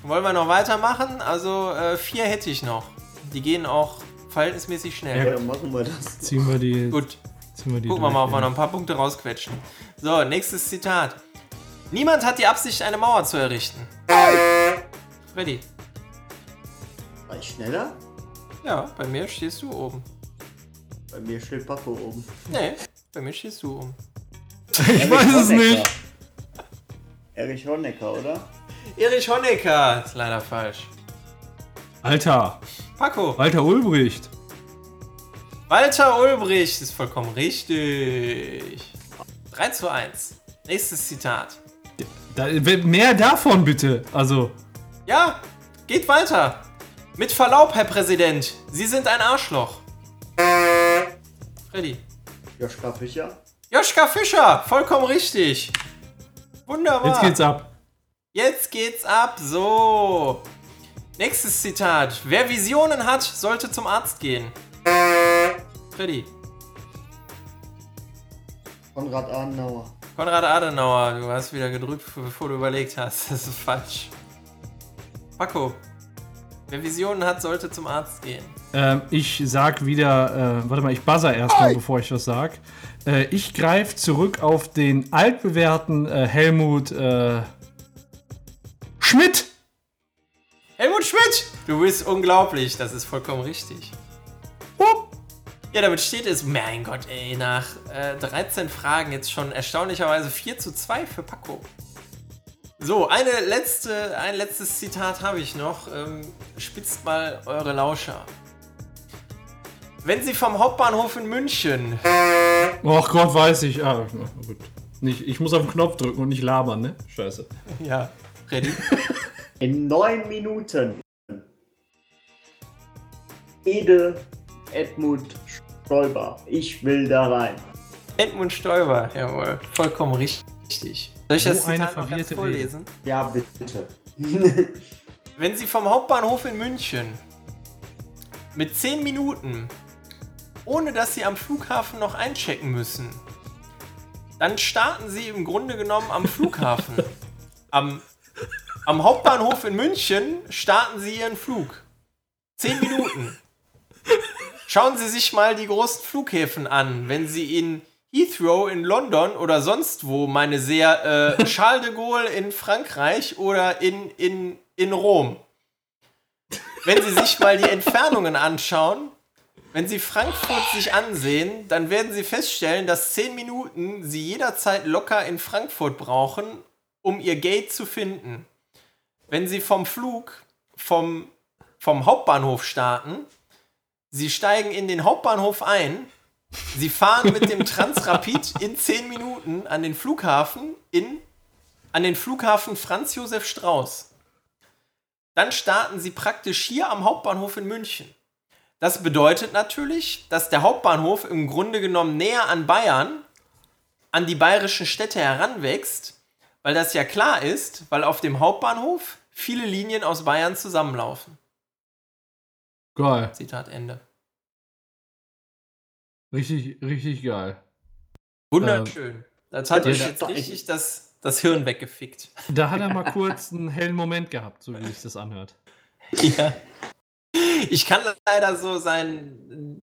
wollen wir noch weitermachen? Also äh, vier hätte ich noch. Die gehen auch verhältnismäßig schnell. Ja, dann machen wir das. Ziehen wir die. Gut, wir die gucken wir mal, ob wir noch ein paar Punkte rausquetschen. So, nächstes Zitat. Niemand hat die Absicht, eine Mauer zu errichten. Freddy. War ich schneller? Ja, bei mir stehst du oben. Bei mir steht Paco oben. Nee, bei mir stehst du oben. Ich weiß es nicht. Erich Honecker, oder? Erich Honecker ist leider falsch. Alter. Paco. Walter Ulbricht. Walter Ulbricht ist vollkommen richtig. 3 zu 1. Nächstes Zitat. Da, mehr davon bitte. Also. Ja, geht weiter. Mit Verlaub, Herr Präsident, Sie sind ein Arschloch. Freddy. Joschka Fischer. Joschka Fischer, vollkommen richtig. Wunderbar. Jetzt geht's ab. Jetzt geht's ab. So. Nächstes Zitat. Wer Visionen hat, sollte zum Arzt gehen. Freddy. Konrad Adenauer. Konrad Adenauer, du hast wieder gedrückt, bevor du überlegt hast. Das ist falsch. Paco. Wer Visionen hat, sollte zum Arzt gehen. Ähm, ich sag wieder, äh, warte mal, ich buzzer erstmal, bevor ich was sag. Äh, ich greife zurück auf den altbewährten äh, Helmut äh, Schmidt. Helmut Schmidt! Du bist unglaublich, das ist vollkommen richtig. Ja, damit steht es, mein Gott, ey, nach äh, 13 Fragen jetzt schon erstaunlicherweise 4 zu 2 für Paco. So, eine letzte, ein letztes Zitat habe ich noch. Ähm, spitzt mal eure Lauscher. Wenn Sie vom Hauptbahnhof in München Och Gott, weiß ich. Ah, gut. Nicht, ich muss auf den Knopf drücken und nicht labern, ne? Scheiße. Ja, ready? In neun Minuten. Ede Edmund Stoiber. Ich will da rein. Edmund Stoiber, jawohl. Vollkommen richtig. Soll ich So das eine verwirrte vorlesen? Ja, bitte. Wenn Sie vom Hauptbahnhof in München mit 10 Minuten, ohne dass Sie am Flughafen noch einchecken müssen, dann starten Sie im Grunde genommen am Flughafen. am, am Hauptbahnhof in München starten Sie Ihren Flug. 10 Minuten. Schauen Sie sich mal die großen Flughäfen an. Wenn Sie in Heathrow in London oder sonst wo, meine sehr, äh, Charles de Gaulle in Frankreich oder in, in, in Rom. Wenn Sie sich mal die Entfernungen anschauen, wenn Sie Frankfurt sich ansehen, dann werden Sie feststellen, dass 10 Minuten Sie jederzeit locker in Frankfurt brauchen, um Ihr Gate zu finden. Wenn Sie vom Flug, vom, vom Hauptbahnhof starten, Sie steigen in den Hauptbahnhof ein, Sie fahren mit dem Transrapid in 10 Minuten an den Flughafen in an den Flughafen Franz Josef Strauß. Dann starten Sie praktisch hier am Hauptbahnhof in München. Das bedeutet natürlich, dass der Hauptbahnhof im Grunde genommen näher an Bayern, an die bayerischen Städte heranwächst, weil das ja klar ist, weil auf dem Hauptbahnhof viele Linien aus Bayern zusammenlaufen. Geil. Zitat Ende. Richtig, richtig geil. Wunderschön. Das hat euch jetzt richtig das, das Hirn weggefickt. Da hat er mal kurz einen hellen Moment gehabt, so wie sich das anhört. Ja. Ich kann leider so seinen,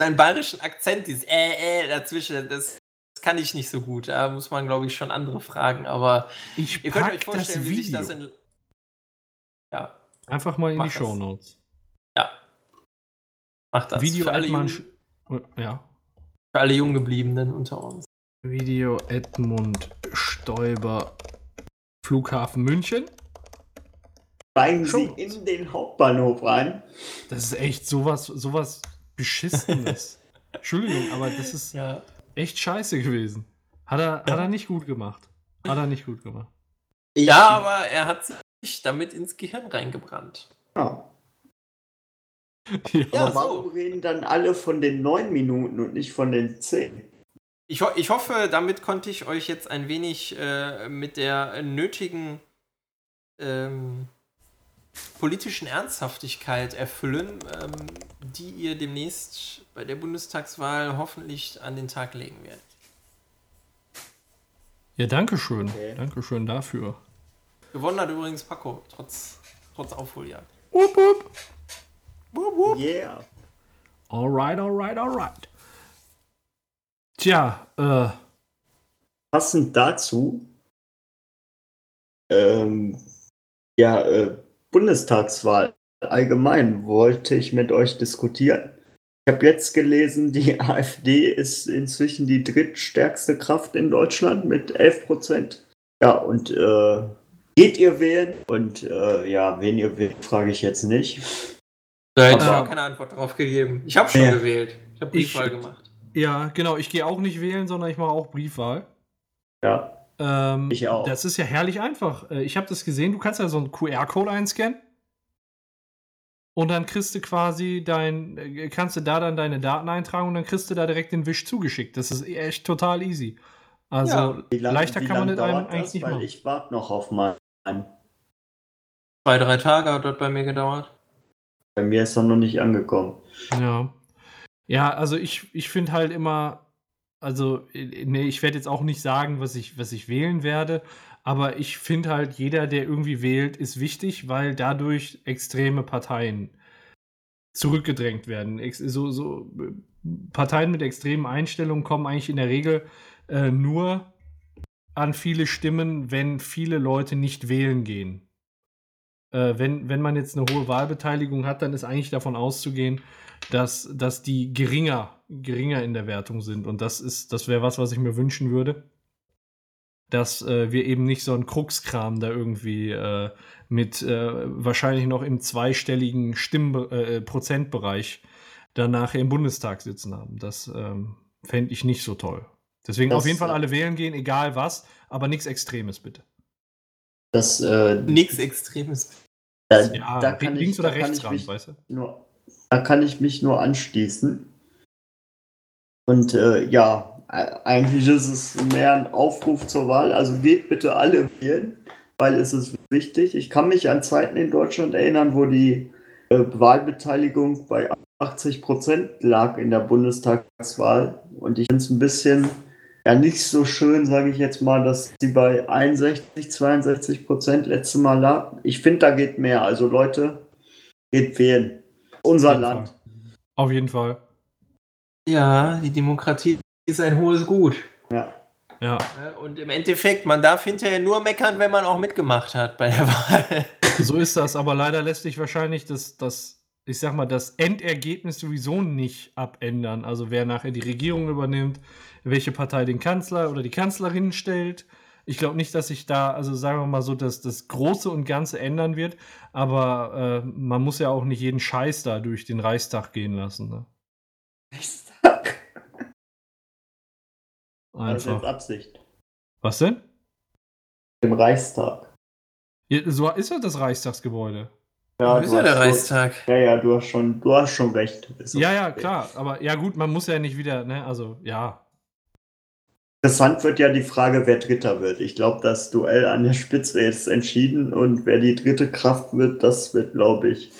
seinen bayerischen Akzent, dieses äh, äh dazwischen, das, das kann ich nicht so gut. Da muss man, glaube ich, schon andere fragen. Aber Ich ihr könnt euch vorstellen, das wie sich das in. Ja, Einfach mal in Mach die. Show Notes. Ja. Macht das. Video für, alle Edmund, jung, ja. für alle Junggebliebenen unter uns. Video Edmund Stoiber Flughafen München. Steigen Sie in den Hauptbahnhof rein. Das ist echt sowas, sowas Beschissenes. Entschuldigung, aber das ist Ja. echt scheiße gewesen. Hat er, hat er nicht gut gemacht. Hat er nicht gut gemacht. Ja, aber er hat sich damit ins Gehirn reingebrannt. Ja. Ja. Ja, aber warum so. reden dann alle von den neun Minuten und nicht von den zehn? Ich, ho ich hoffe, damit konnte ich euch jetzt ein wenig äh, mit der nötigen ähm, politischen Ernsthaftigkeit erfüllen, ähm, die ihr demnächst bei der Bundestagswahl hoffentlich an den Tag legen werdet. Ja, danke schön. Okay. Danke schön dafür. Gewonnen hat übrigens Paco, trotz, trotz Aufholjagd. Wupp, wupp. Wupp, wupp. Yeah. Alright, alright, alright. Tja, äh, Passend dazu, ähm, ja, äh, Bundestagswahl allgemein wollte ich mit euch diskutieren. Ich habe jetzt gelesen, die AfD ist inzwischen die drittstärkste Kraft in Deutschland mit 11 Prozent. Ja, und äh, geht ihr wählen? Und äh, ja, wen ihr wählt, frage ich jetzt nicht. Da hätte ich auch keine Antwort drauf gegeben. Ich habe schon Ja. gewählt. Ich habe Ich- Briefwahl gemacht. ja, genau, ich gehe auch nicht wählen, sondern ich mache auch Briefwahl. Ja, Ähm, Ich auch. Das ist ja herrlich einfach. Äh, Ich habe das gesehen, du kannst ja so einen QR-Code einscannen. Und dann kriegst du quasi dein, äh, kannst du da dann deine Daten eintragen und dann kriegst du da direkt den Wisch zugeschickt. Das ist echt total easy. Also Ja. lang- leichter kann man das eigentlich das? nicht Weil machen. ich warte noch auf meinen. Zwei, drei Tage hat dort bei mir gedauert. Bei mir ist er noch nicht angekommen. Ja. Ja, also ich, ich finde halt immer, also, nee, ich werde jetzt auch nicht sagen, was ich, was ich wählen werde, aber ich finde halt, jeder, der irgendwie wählt, ist wichtig, weil dadurch extreme Parteien zurückgedrängt werden. So, so Parteien mit extremen Einstellungen kommen eigentlich in der Regel äh, nur an viele Stimmen, wenn viele Leute nicht wählen gehen. Äh, wenn, wenn man jetzt eine hohe Wahlbeteiligung hat, dann ist eigentlich davon auszugehen, dass, dass die geringer, geringer in der Wertung sind. Und das ist, das wäre was, was ich mir wünschen würde. Dass äh, wir eben nicht so einen Kruxkram da irgendwie äh, mit äh, wahrscheinlich noch im zweistelligen Stimm äh, Prozentbereich danach im Bundestag sitzen haben. Das ähm, fände ich nicht so toll. Deswegen Das, auf jeden Fall äh, alle wählen gehen, egal was, aber nichts Extremes bitte. Das, äh, Nichts Extremes. Da, Ja, da kann links ich, oder rechts ran, mich weißt du? nur, da kann ich mich nur anschließen. Und äh, ja, eigentlich ist es mehr ein Aufruf zur Wahl. Also geht bitte alle wählen, weil es ist wichtig. Ich kann mich an Zeiten in Deutschland erinnern, wo die äh, Wahlbeteiligung bei 80 Prozent lag in der Bundestagswahl. Und ich finde es ein bisschen ja nicht so schön, sage ich jetzt mal, dass sie bei 61, 62 Prozent letztes Mal lag. Ich finde, da geht mehr. Also Leute, geht wählen. Unser Land. Fall. Auf jeden Fall. Ja, die Demokratie ist ein hohes Gut. Ja. Ja. Und im Endeffekt, man darf hinterher nur meckern, wenn man auch mitgemacht hat bei der Wahl. So ist das, aber leider lässt sich wahrscheinlich das, das, ich sag mal, das Endergebnis sowieso nicht abändern. Also wer nachher die Regierung übernimmt, welche Partei den Kanzler oder die Kanzlerin stellt. Ich glaube nicht, dass sich da, also sagen wir mal so, dass das Große und Ganze ändern wird, aber äh, man muss ja auch nicht jeden Scheiß da durch den Reichstag gehen lassen. Ne? Reichstag? Einfach. Das ist jetzt Absicht. Was denn? Im Reichstag. Ja, so ist ja das Reichstagsgebäude. Ja, ist ja der Reichstag. Ja, ja, du hast schon, du hast schon recht. Ist Ja, ja, okay. klar. Aber ja, gut, man muss ja nicht wieder, ne, also ja. Interessant wird ja die Frage, wer Dritter wird. Ich glaube, das Duell an der Spitze ist entschieden und wer die dritte Kraft wird, das wird, glaube ich,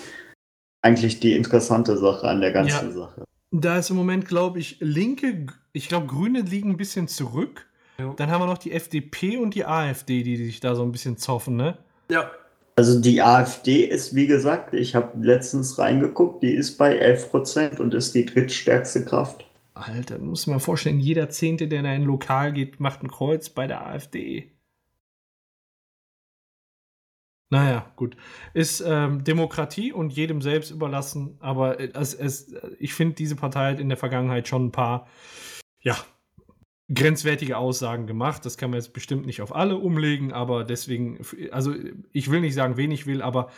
eigentlich die interessante Sache an der ganzen Ja. Sache. Da ist im Moment, glaube ich, Linke, ich glaube, Grüne liegen ein bisschen zurück. Jo. Dann haben wir noch die FDP und die AfD, die sich da so ein bisschen zoffen, ne? Ja. Also die AfD ist, wie gesagt, ich habe letztens reingeguckt, die ist bei 11% und ist die drittstärkste Kraft. Alter, muss man vorstellen, jeder Zehnte, der in ein Lokal geht, macht ein Kreuz bei der AfD. Naja, gut. Ist ähm, Demokratie und jedem selbst überlassen, aber es, es, ich finde diese Partei hat in der Vergangenheit schon ein paar, ja, grenzwertige Aussagen gemacht. Das kann man jetzt bestimmt nicht auf alle umlegen, aber deswegen, also ich will nicht sagen, wen ich will, aber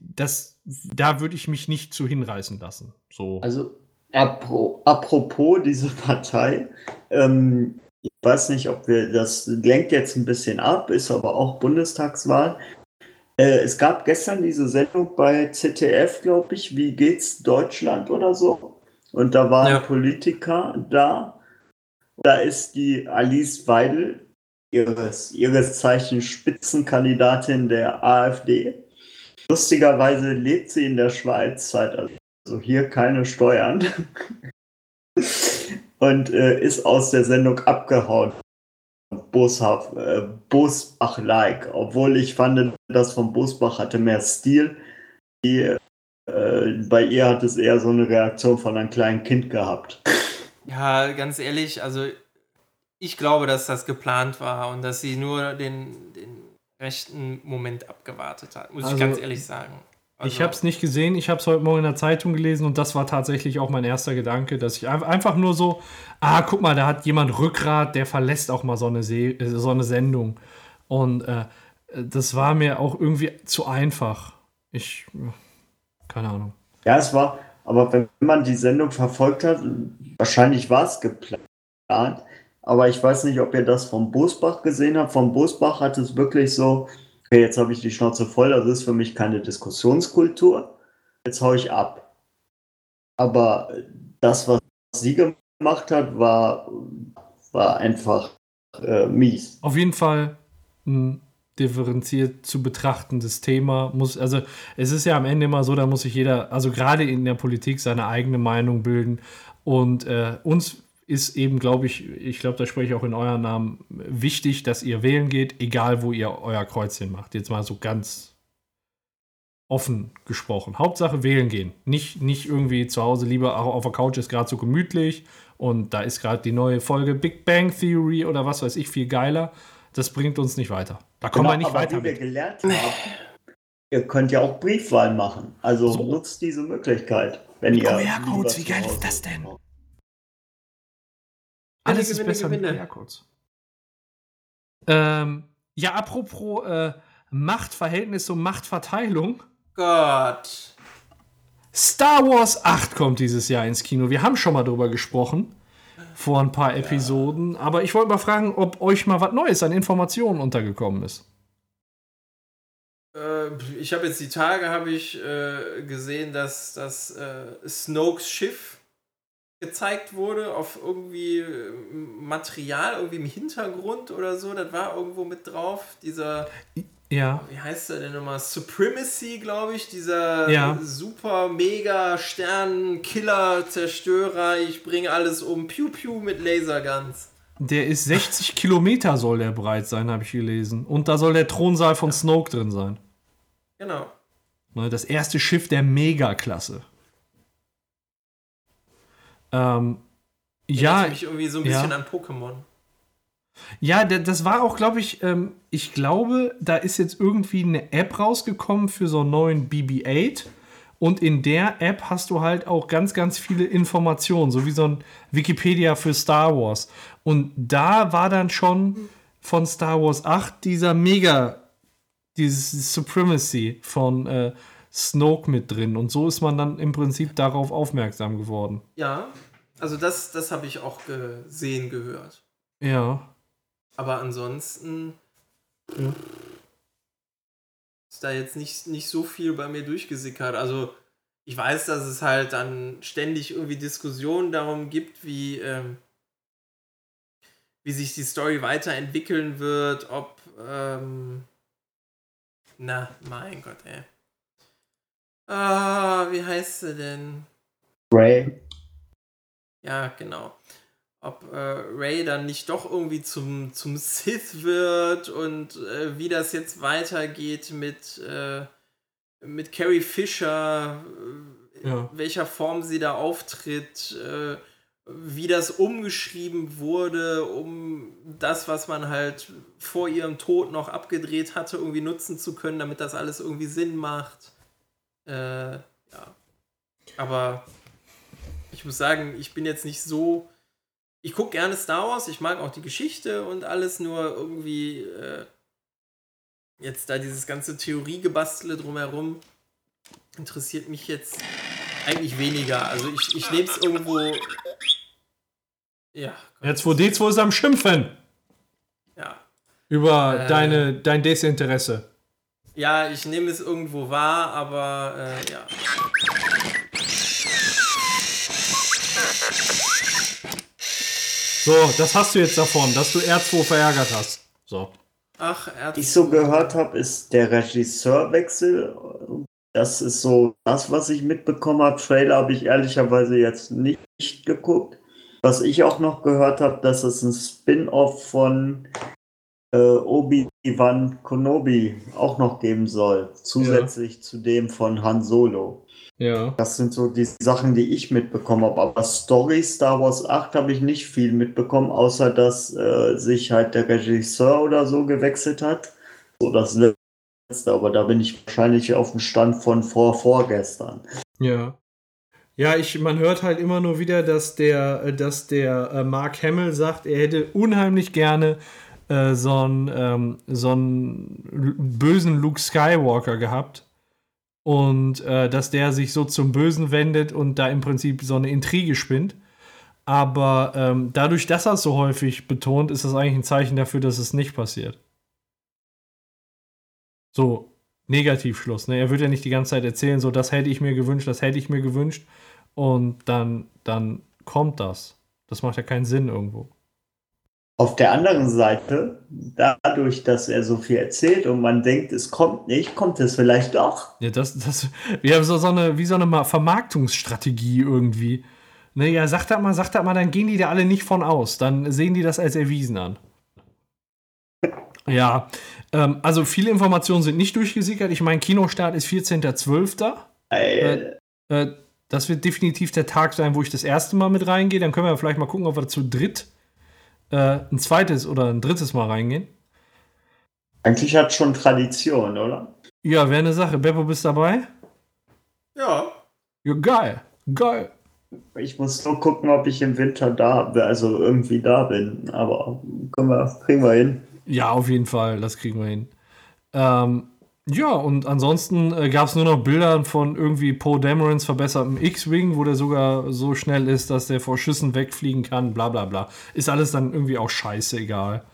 das, da würde ich mich nicht zu hinreißen lassen. So. Also apro apropos diese Partei, ähm, ich weiß nicht, ob wir, das lenkt jetzt ein bisschen ab, ist aber auch Bundestagswahl. Äh, es gab gestern diese Sendung bei ZDF, glaube ich, wie geht's Deutschland oder so. Und da war Ja. ein Politiker da. Da ist die Alice Weidel, ihres, ihres Zeichen Spitzenkandidatin der AfD. Lustigerweise lebt sie in der Schweiz, zahlt also hier keine Steuern. Und äh, ist aus der Sendung abgehauen. Boshaft, äh, Bosbach-like. Obwohl ich fand, das von Bosbach hatte mehr Stil. Die, äh, bei ihr hat es eher so eine Reaktion von einem kleinen Kind gehabt. Ja, ganz ehrlich, also ich glaube, dass das geplant war und dass sie nur den, den rechten Moment abgewartet hat, muss Also, ich ganz ehrlich sagen. Also, Ich habe es nicht gesehen, ich habe es heute Morgen in der Zeitung gelesen und das war tatsächlich auch mein erster Gedanke, dass ich ein- einfach nur so, ah, guck mal, da hat jemand Rückgrat, der verlässt auch mal so eine, Se äh, so eine Sendung. Und äh, das war mir auch irgendwie zu einfach. Ich, keine Ahnung. Ja, es war, aber wenn man die Sendung verfolgt hat, wahrscheinlich war es geplant. Aber ich weiß nicht, ob ihr das vom Bosbach gesehen habt. Vom Bosbach hat es wirklich so, okay, jetzt habe ich die Schnauze voll, das ist für mich keine Diskussionskultur. Jetzt hau ich ab. Aber das, was sie gemacht hat, war, war einfach äh, mies. Auf jeden Fall ein differenziert zu betrachtendes Thema. Muss, also es ist ja am Ende immer so, da muss sich jeder, also gerade in der Politik, seine eigene Meinung bilden. Und äh, uns ist eben, glaube ich, ich glaube, da spreche ich auch in eurem Namen, wichtig, dass ihr wählen geht, egal wo ihr euer Kreuzchen macht. Jetzt mal so ganz offen gesprochen. Hauptsache wählen gehen. Nicht, nicht irgendwie zu Hause lieber auf der Couch ist gerade so gemütlich und da ist gerade die neue Folge Big Bang Theory oder was weiß ich viel geiler. Das bringt uns nicht weiter. Da kommen wir nicht Genau, aber weiter wie wir mit. gelernt haben, ihr könnt ja auch Briefwahl machen. Also So. nutzt diese Möglichkeit, wenn ihr. QR-Codes, lieber wie geil ist das denn? Alles Gewinne, ist besser Gewinne. mit QR-Codes. Ähm, ja, apropos äh, Machtverhältnis und Machtverteilung. Gott. Star Wars 8 kommt dieses Jahr ins Kino. Wir haben schon mal drüber gesprochen. Vor ein paar Episoden. Aber ich wollte mal fragen, ob euch mal was Neues an Informationen untergekommen ist. Äh, ich habe jetzt die Tage habe ich äh, gesehen, dass das äh, Snokes Schiff gezeigt wurde auf irgendwie äh, Material, irgendwie im Hintergrund oder so. Das war irgendwo mit drauf. Dieser, Ja. wie heißt der denn nochmal? Supremacy, glaube ich. Dieser Ja. super, mega Stern, Killer, Zerstörer. Ich bringe alles um. Piu, piu mit Laserguns. Der ist 60 Kilometer soll der breit sein, habe ich gelesen. Und da soll der Thronsaal von Snoke drin sein. Genau. Ne, das erste Schiff der Megaklasse. Ähm, ja, mich irgendwie so ein ja. bisschen an Pokémon. ja, da- das war auch, glaube ich, ähm, ich glaube, da ist jetzt irgendwie eine App rausgekommen für so einen neuen BB-8. Und in der App hast du halt auch ganz, ganz viele Informationen, so wie so ein Wikipedia für Star Wars. Und da war dann schon von Star Wars 8 dieser Mega, dieses Supremacy von äh, Snoke mit drin. Und so ist man dann im Prinzip darauf aufmerksam geworden. Ja, also das, das habe ich auch gesehen, gehört. Ja. Aber ansonsten ist da jetzt nicht, nicht so viel bei mir durchgesickert. Also ich weiß, dass es halt dann ständig irgendwie Diskussionen darum gibt, wie, ähm, wie sich die Story weiterentwickeln wird, ob, ähm, na, mein Gott, ey. Ah, wie heißt sie denn? Ray. Ja, genau. Ob äh, Ray dann nicht doch irgendwie zum, zum Sith wird und äh, wie das jetzt weitergeht mit, äh, mit Carrie Fisher, äh, Ja. in welcher Form sie da auftritt, äh, wie das umgeschrieben wurde, um das, was man halt vor ihrem Tod noch abgedreht hatte, irgendwie nutzen zu können, damit das alles irgendwie Sinn macht. Äh, ja. Aber ich muss sagen, ich bin jetzt nicht so. Ich gucke gerne Star Wars, ich mag auch die Geschichte und alles, nur irgendwie äh, jetzt da dieses ganze Theoriegebastele drumherum interessiert mich jetzt eigentlich weniger. Also ich, ich nehme es irgendwo. Ja, Jetzt wo D2 ist am Schimpfen ja. über Äh. deine, dein Desinteresse. Ja, ich nehme es irgendwo wahr, aber äh, ja. So, das hast du jetzt davon, dass du R2 verärgert hast. So. Ach, er ich so gehört habe, ist der Regisseurwechsel. Das ist so das, was ich mitbekommen habe. Trailer habe ich ehrlicherweise jetzt nicht geguckt. Was ich auch noch gehört habe, dass es ein Spin-off von äh, Obi-Wan Kenobi auch noch geben soll. Zusätzlich zu dem von Han Solo. Ja. Das sind so die Sachen, die ich mitbekommen habe. Aber Story Star Wars 8 habe ich nicht viel mitbekommen, außer dass äh, sich halt der Regisseur oder so gewechselt hat. So das letzte, aber da bin ich wahrscheinlich auf dem Stand von vor vorgestern. Ja. Ja, ich, man hört halt immer nur wieder, dass der, äh, dass der äh, Mark Hamill sagt, er hätte unheimlich gerne äh, so einen ähm, so bösen Luke Skywalker gehabt. Und äh, dass der sich so zum Bösen wendet und da im Prinzip so eine Intrige spinnt. Aber ähm, dadurch, dass er es so häufig betont, ist das eigentlich ein Zeichen dafür, dass es nicht passiert. So, Negativschluss. Ne? Er wird ja nicht die ganze Zeit erzählen, so, das hätte ich mir gewünscht, das hätte ich mir gewünscht. Und dann, dann kommt das. Das macht ja keinen Sinn irgendwo. Auf der anderen Seite, dadurch, dass er so viel erzählt und man denkt, es kommt nicht, kommt es vielleicht doch. Ja, das, das, wir haben so, so eine, wie so eine Ma- Vermarktungsstrategie irgendwie. Ne, ja, sag das mal, sag das mal, dann gehen die da alle nicht von aus. Dann sehen die das als erwiesen an. Ja, ähm, also viele Informationen sind nicht durchgesickert. Ich meine, Kinostart ist 14.12. Äh, Äh, das wird definitiv der Tag sein, wo ich das erste Mal mit reingehe. Dann können wir vielleicht mal gucken, ob wir zu dritt äh, ein zweites oder ein drittes Mal reingehen. eigentlich hat schon Tradition, oder? Ja, wäre eine Sache. Beppo, bist dabei? Ja. Ja, geil. Geil. Ich muss nur gucken, ob ich im Winter da bin, also irgendwie da bin. Aber können wir, kriegen wir hin. Ja, auf jeden Fall. Das kriegen wir hin. Ähm, ja, und ansonsten äh, gab es nur noch Bilder von irgendwie Poe Damerons verbessertem X-Wing, wo der sogar so schnell ist, dass der vor Schüssen wegfliegen kann, bla bla bla. Ist alles dann irgendwie auch scheiße egal.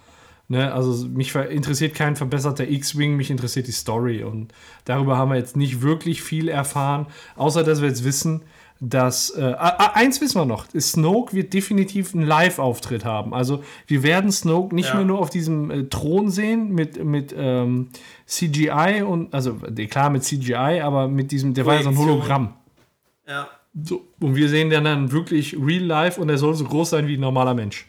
Ne? Also mich interessiert kein verbesserter X-Wing, mich interessiert die Story. Und darüber haben wir jetzt nicht wirklich viel erfahren, außer dass wir jetzt wissen, dass äh, eins wissen wir noch, Snoke wird definitiv einen Live-Auftritt haben. Also wir werden Snoke nicht Ja. mehr nur auf diesem äh, Thron sehen mit, mit ähm, CGI und also klar mit CGI, aber mit diesem, der war ja so ein. Hologramm. Ja. So, und wir sehen den dann wirklich real life und er soll so groß sein wie ein normaler Mensch.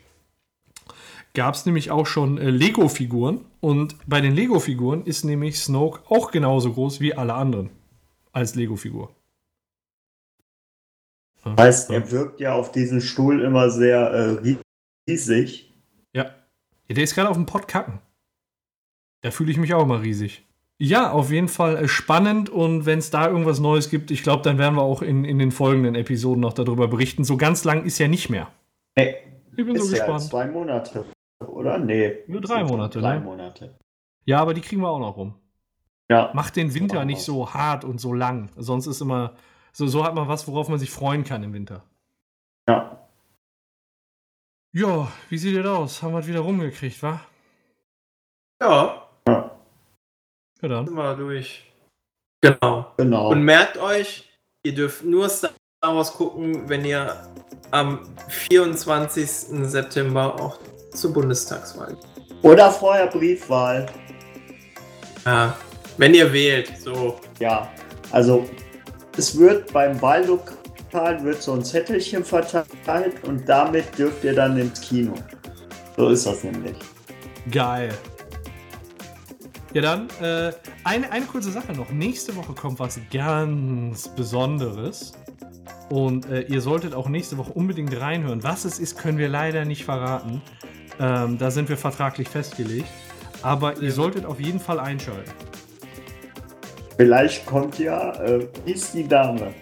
Gab es nämlich auch schon äh, Lego-Figuren und bei den Lego-Figuren ist nämlich Snoke auch genauso groß wie alle anderen als Lego-Figur. Heißt, er wirkt ja auf diesen Stuhl immer sehr äh, riesig. Ja. ja. Der ist gerade auf dem Pott kacken. Da fühle ich mich auch immer riesig. Ja, auf jeden Fall äh, spannend und wenn es da irgendwas Neues gibt, ich glaube, dann werden wir auch in, in den folgenden Episoden noch darüber berichten. So ganz lang ist ja nicht mehr. Nee, Ich bin so ist ja gespannt. zwei Monate, oder? Nee. Nur drei Monate, Drei ne? Monate. Ja, aber die kriegen wir auch noch rum. Ja. Macht den Winter nicht so hart und so lang. Sonst ist immer, so, so hat man was, worauf man sich freuen kann im Winter. Ja. Ja, wie sieht das aus? Haben wir es wieder rumgekriegt, wa? Ja, ja. Ja dann. sind wir durch. Genau. Genau. Und merkt euch, ihr dürft nur Star Wars gucken, wenn ihr am 24. September auch zur Bundestagswahl geht. Oder vorher Briefwahl. Ja, wenn ihr wählt, so. Ja. Also, es wird beim Wahllokal wird so ein Zettelchen verteilt und damit dürft ihr dann ins Kino. So ist das nämlich. Geil. Ja, dann, äh, eine, eine kurze Sache noch. Nächste Woche kommt was ganz Besonderes. Und äh, ihr solltet auch nächste Woche unbedingt reinhören. Was es ist, können wir leider nicht verraten. Ähm, da sind wir vertraglich festgelegt. Aber ihr solltet auf jeden Fall einschalten. Vielleicht kommt ja, äh, ist die Dame.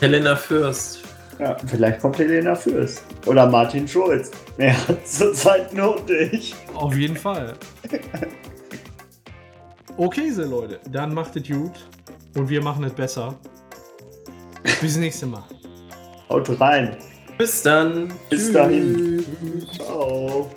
Helena Fürst. Ja, vielleicht kommt Helena Fürst. Oder Martin Schulz. Er hat zurzeit nur dich. Auf jeden Fall. okay, so Leute, dann macht es gut. Und wir machen es besser. Bis nächste Mal. Haut rein. Bis dann. Bis Tschüss. dahin. Ciao.